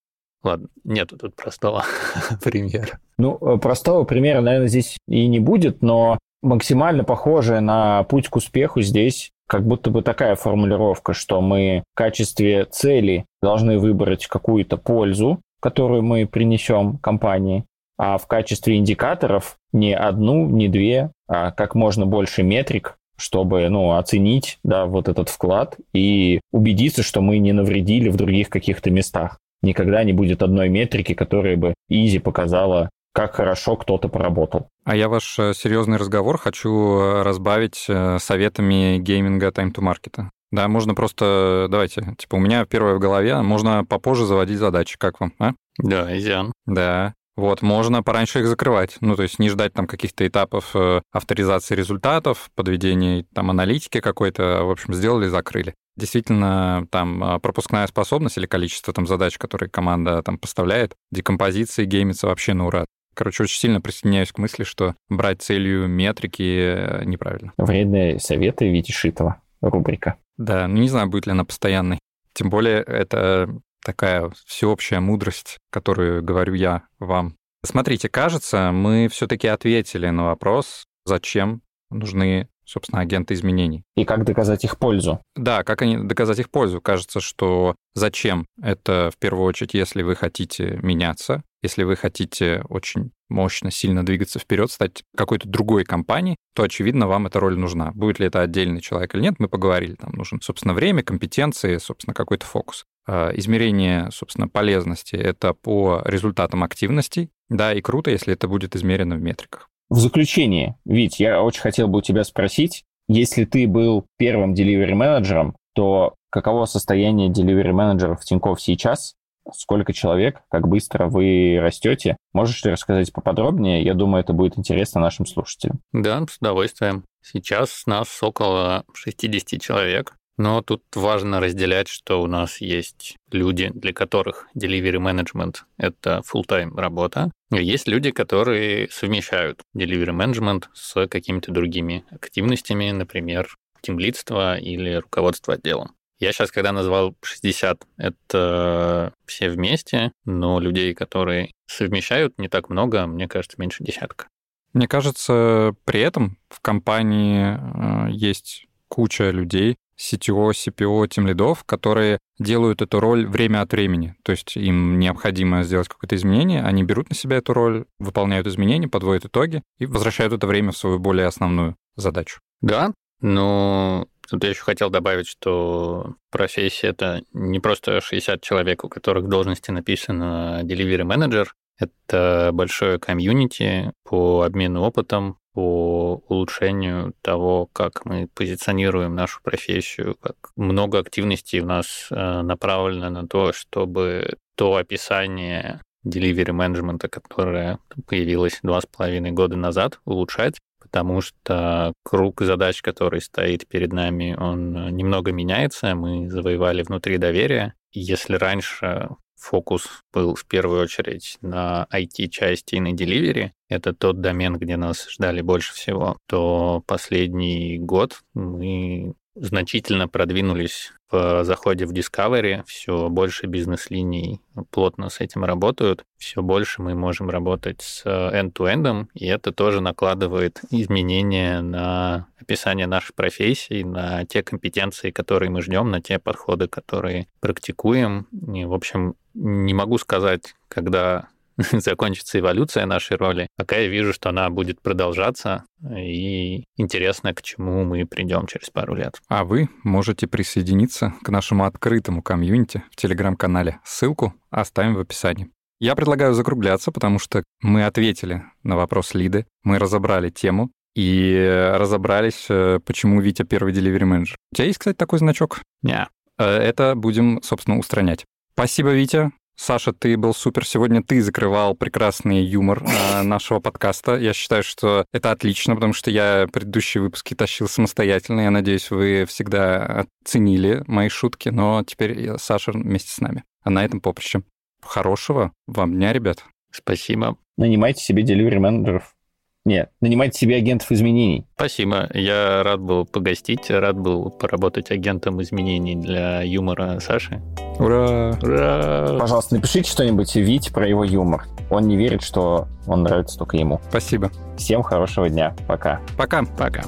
ладно, нету тут простого примера. Ну, э, простого примера, наверное, здесь и не будет, но максимально похожее на путь к успеху здесь как будто бы такая формулировка, что мы в качестве цели должны выбрать какую-то пользу, которую мы принесем компании, а в качестве индикаторов не одну, не две, а как можно больше метрик, чтобы ну, оценить да, вот этот вклад и убедиться, что мы не навредили в других каких-то местах. Никогда не будет одной метрики, которая бы изи показала, как хорошо кто-то поработал. А я ваш э, серьезный разговор хочу э, разбавить э, советами гейминга Time to Market. Да, можно просто, давайте, типа у меня первое в голове, можно попозже заводить задачи, как вам, а? Да, изян. Да, вот, можно пораньше их закрывать. Ну, то есть не ждать там каких-то этапов э, авторизации результатов, подведения там аналитики какой-то. В общем, сделали, закрыли. Действительно, там а, пропускная способность или количество там задач, которые команда там поставляет, декомпозиции геймится вообще на ура. Короче, очень сильно присоединяюсь к мысли, что брать целью метрики э, неправильно. Вредные советы Вити Шитова, рубрика. Да, ну не знаю, будет ли она постоянной. Тем более это такая всеобщая мудрость, которую говорю я вам. Смотрите, кажется, мы все-таки ответили на вопрос, зачем нужны собственно, агенты изменений. И как доказать их пользу? Да, как они доказать их пользу? Кажется, что зачем? Это в первую очередь, если вы хотите меняться, если вы хотите очень мощно, сильно двигаться вперед, стать какой-то другой компанией, то, очевидно, вам эта роль нужна. Будет ли это отдельный человек или нет, мы поговорили. Там нужен, собственно, время, компетенции, собственно, какой-то фокус. А, измерение, собственно, полезности — это по результатам активностей, да, и круто, если это будет измерено в метриках. В заключение, Вить, я очень хотел бы у тебя спросить, если ты был первым delivery менеджером, то каково состояние delivery менеджеров в Тинькофф сейчас? Сколько человек? Как быстро вы растете? Можешь ли рассказать поподробнее? Я думаю, это будет интересно нашим слушателям. Да, с удовольствием. Сейчас нас около 60 человек. Но тут важно разделять, что у нас есть люди, для которых delivery management — это full-time работа, и есть люди, которые совмещают delivery management с какими-то другими активностями, например, темлидство или руководство отделом. Я сейчас, когда назвал 60, это все вместе, но людей, которые совмещают, не так много, мне кажется, меньше десятка. Мне кажется, при этом в компании э, есть куча людей, CTO, CPO, тем лидов, которые делают эту роль время от времени. То есть им необходимо сделать какое-то изменение, они берут на себя эту роль, выполняют изменения, подводят итоги и возвращают это время в свою более основную задачу. Да, но Тут я еще хотел добавить, что профессия — это не просто 60 человек, у которых должности написано delivery manager, это большое комьюнити по обмену опытом, по улучшению того, как мы позиционируем нашу профессию, как много активностей у нас э, направлено на то, чтобы то описание delivery менеджмента, которое появилось два с половиной года назад, улучшать, потому что круг задач, который стоит перед нами, он немного меняется. Мы завоевали внутри доверия. Если раньше фокус был в первую очередь на IT-части и на delivery, это тот домен, где нас ждали больше всего, то последний год мы значительно продвинулись в заходе в Discovery, все больше бизнес-линий плотно с этим работают, все больше мы можем работать с end-to-end, и это тоже накладывает изменения на описание нашей профессии, на те компетенции, которые мы ждем, на те подходы, которые практикуем. И, в общем, не могу сказать, когда закончится эволюция нашей роли. Пока я вижу, что она будет продолжаться, и интересно, к чему мы придем через пару лет. А вы можете присоединиться к нашему открытому комьюнити в телеграм-канале. Ссылку оставим в описании. Я предлагаю закругляться, потому что мы ответили на вопрос Лиды, мы разобрали тему, и разобрались, э, почему Витя первый delivery менеджер. У тебя есть, кстати, такой значок? Не. Э, это будем, собственно, устранять. Спасибо, Витя. Саша, ты был супер. Сегодня ты закрывал прекрасный юмор э, нашего подкаста. Я считаю, что это отлично, потому что я предыдущие выпуски тащил самостоятельно. Я надеюсь, вы всегда оценили мои шутки, но теперь Саша вместе с нами. А на этом поприще. Хорошего вам дня, ребят. Спасибо. Нанимайте себе delivery менеджеров. Нет, нанимайте себе агентов изменений. Спасибо. Я рад был погостить, рад был поработать агентом изменений для юмора Саши. Ура! Ура! Пожалуйста, напишите что-нибудь Вить про его юмор. Он не верит, что он нравится только ему. Спасибо. Всем хорошего дня. Пока. Пока. Пока.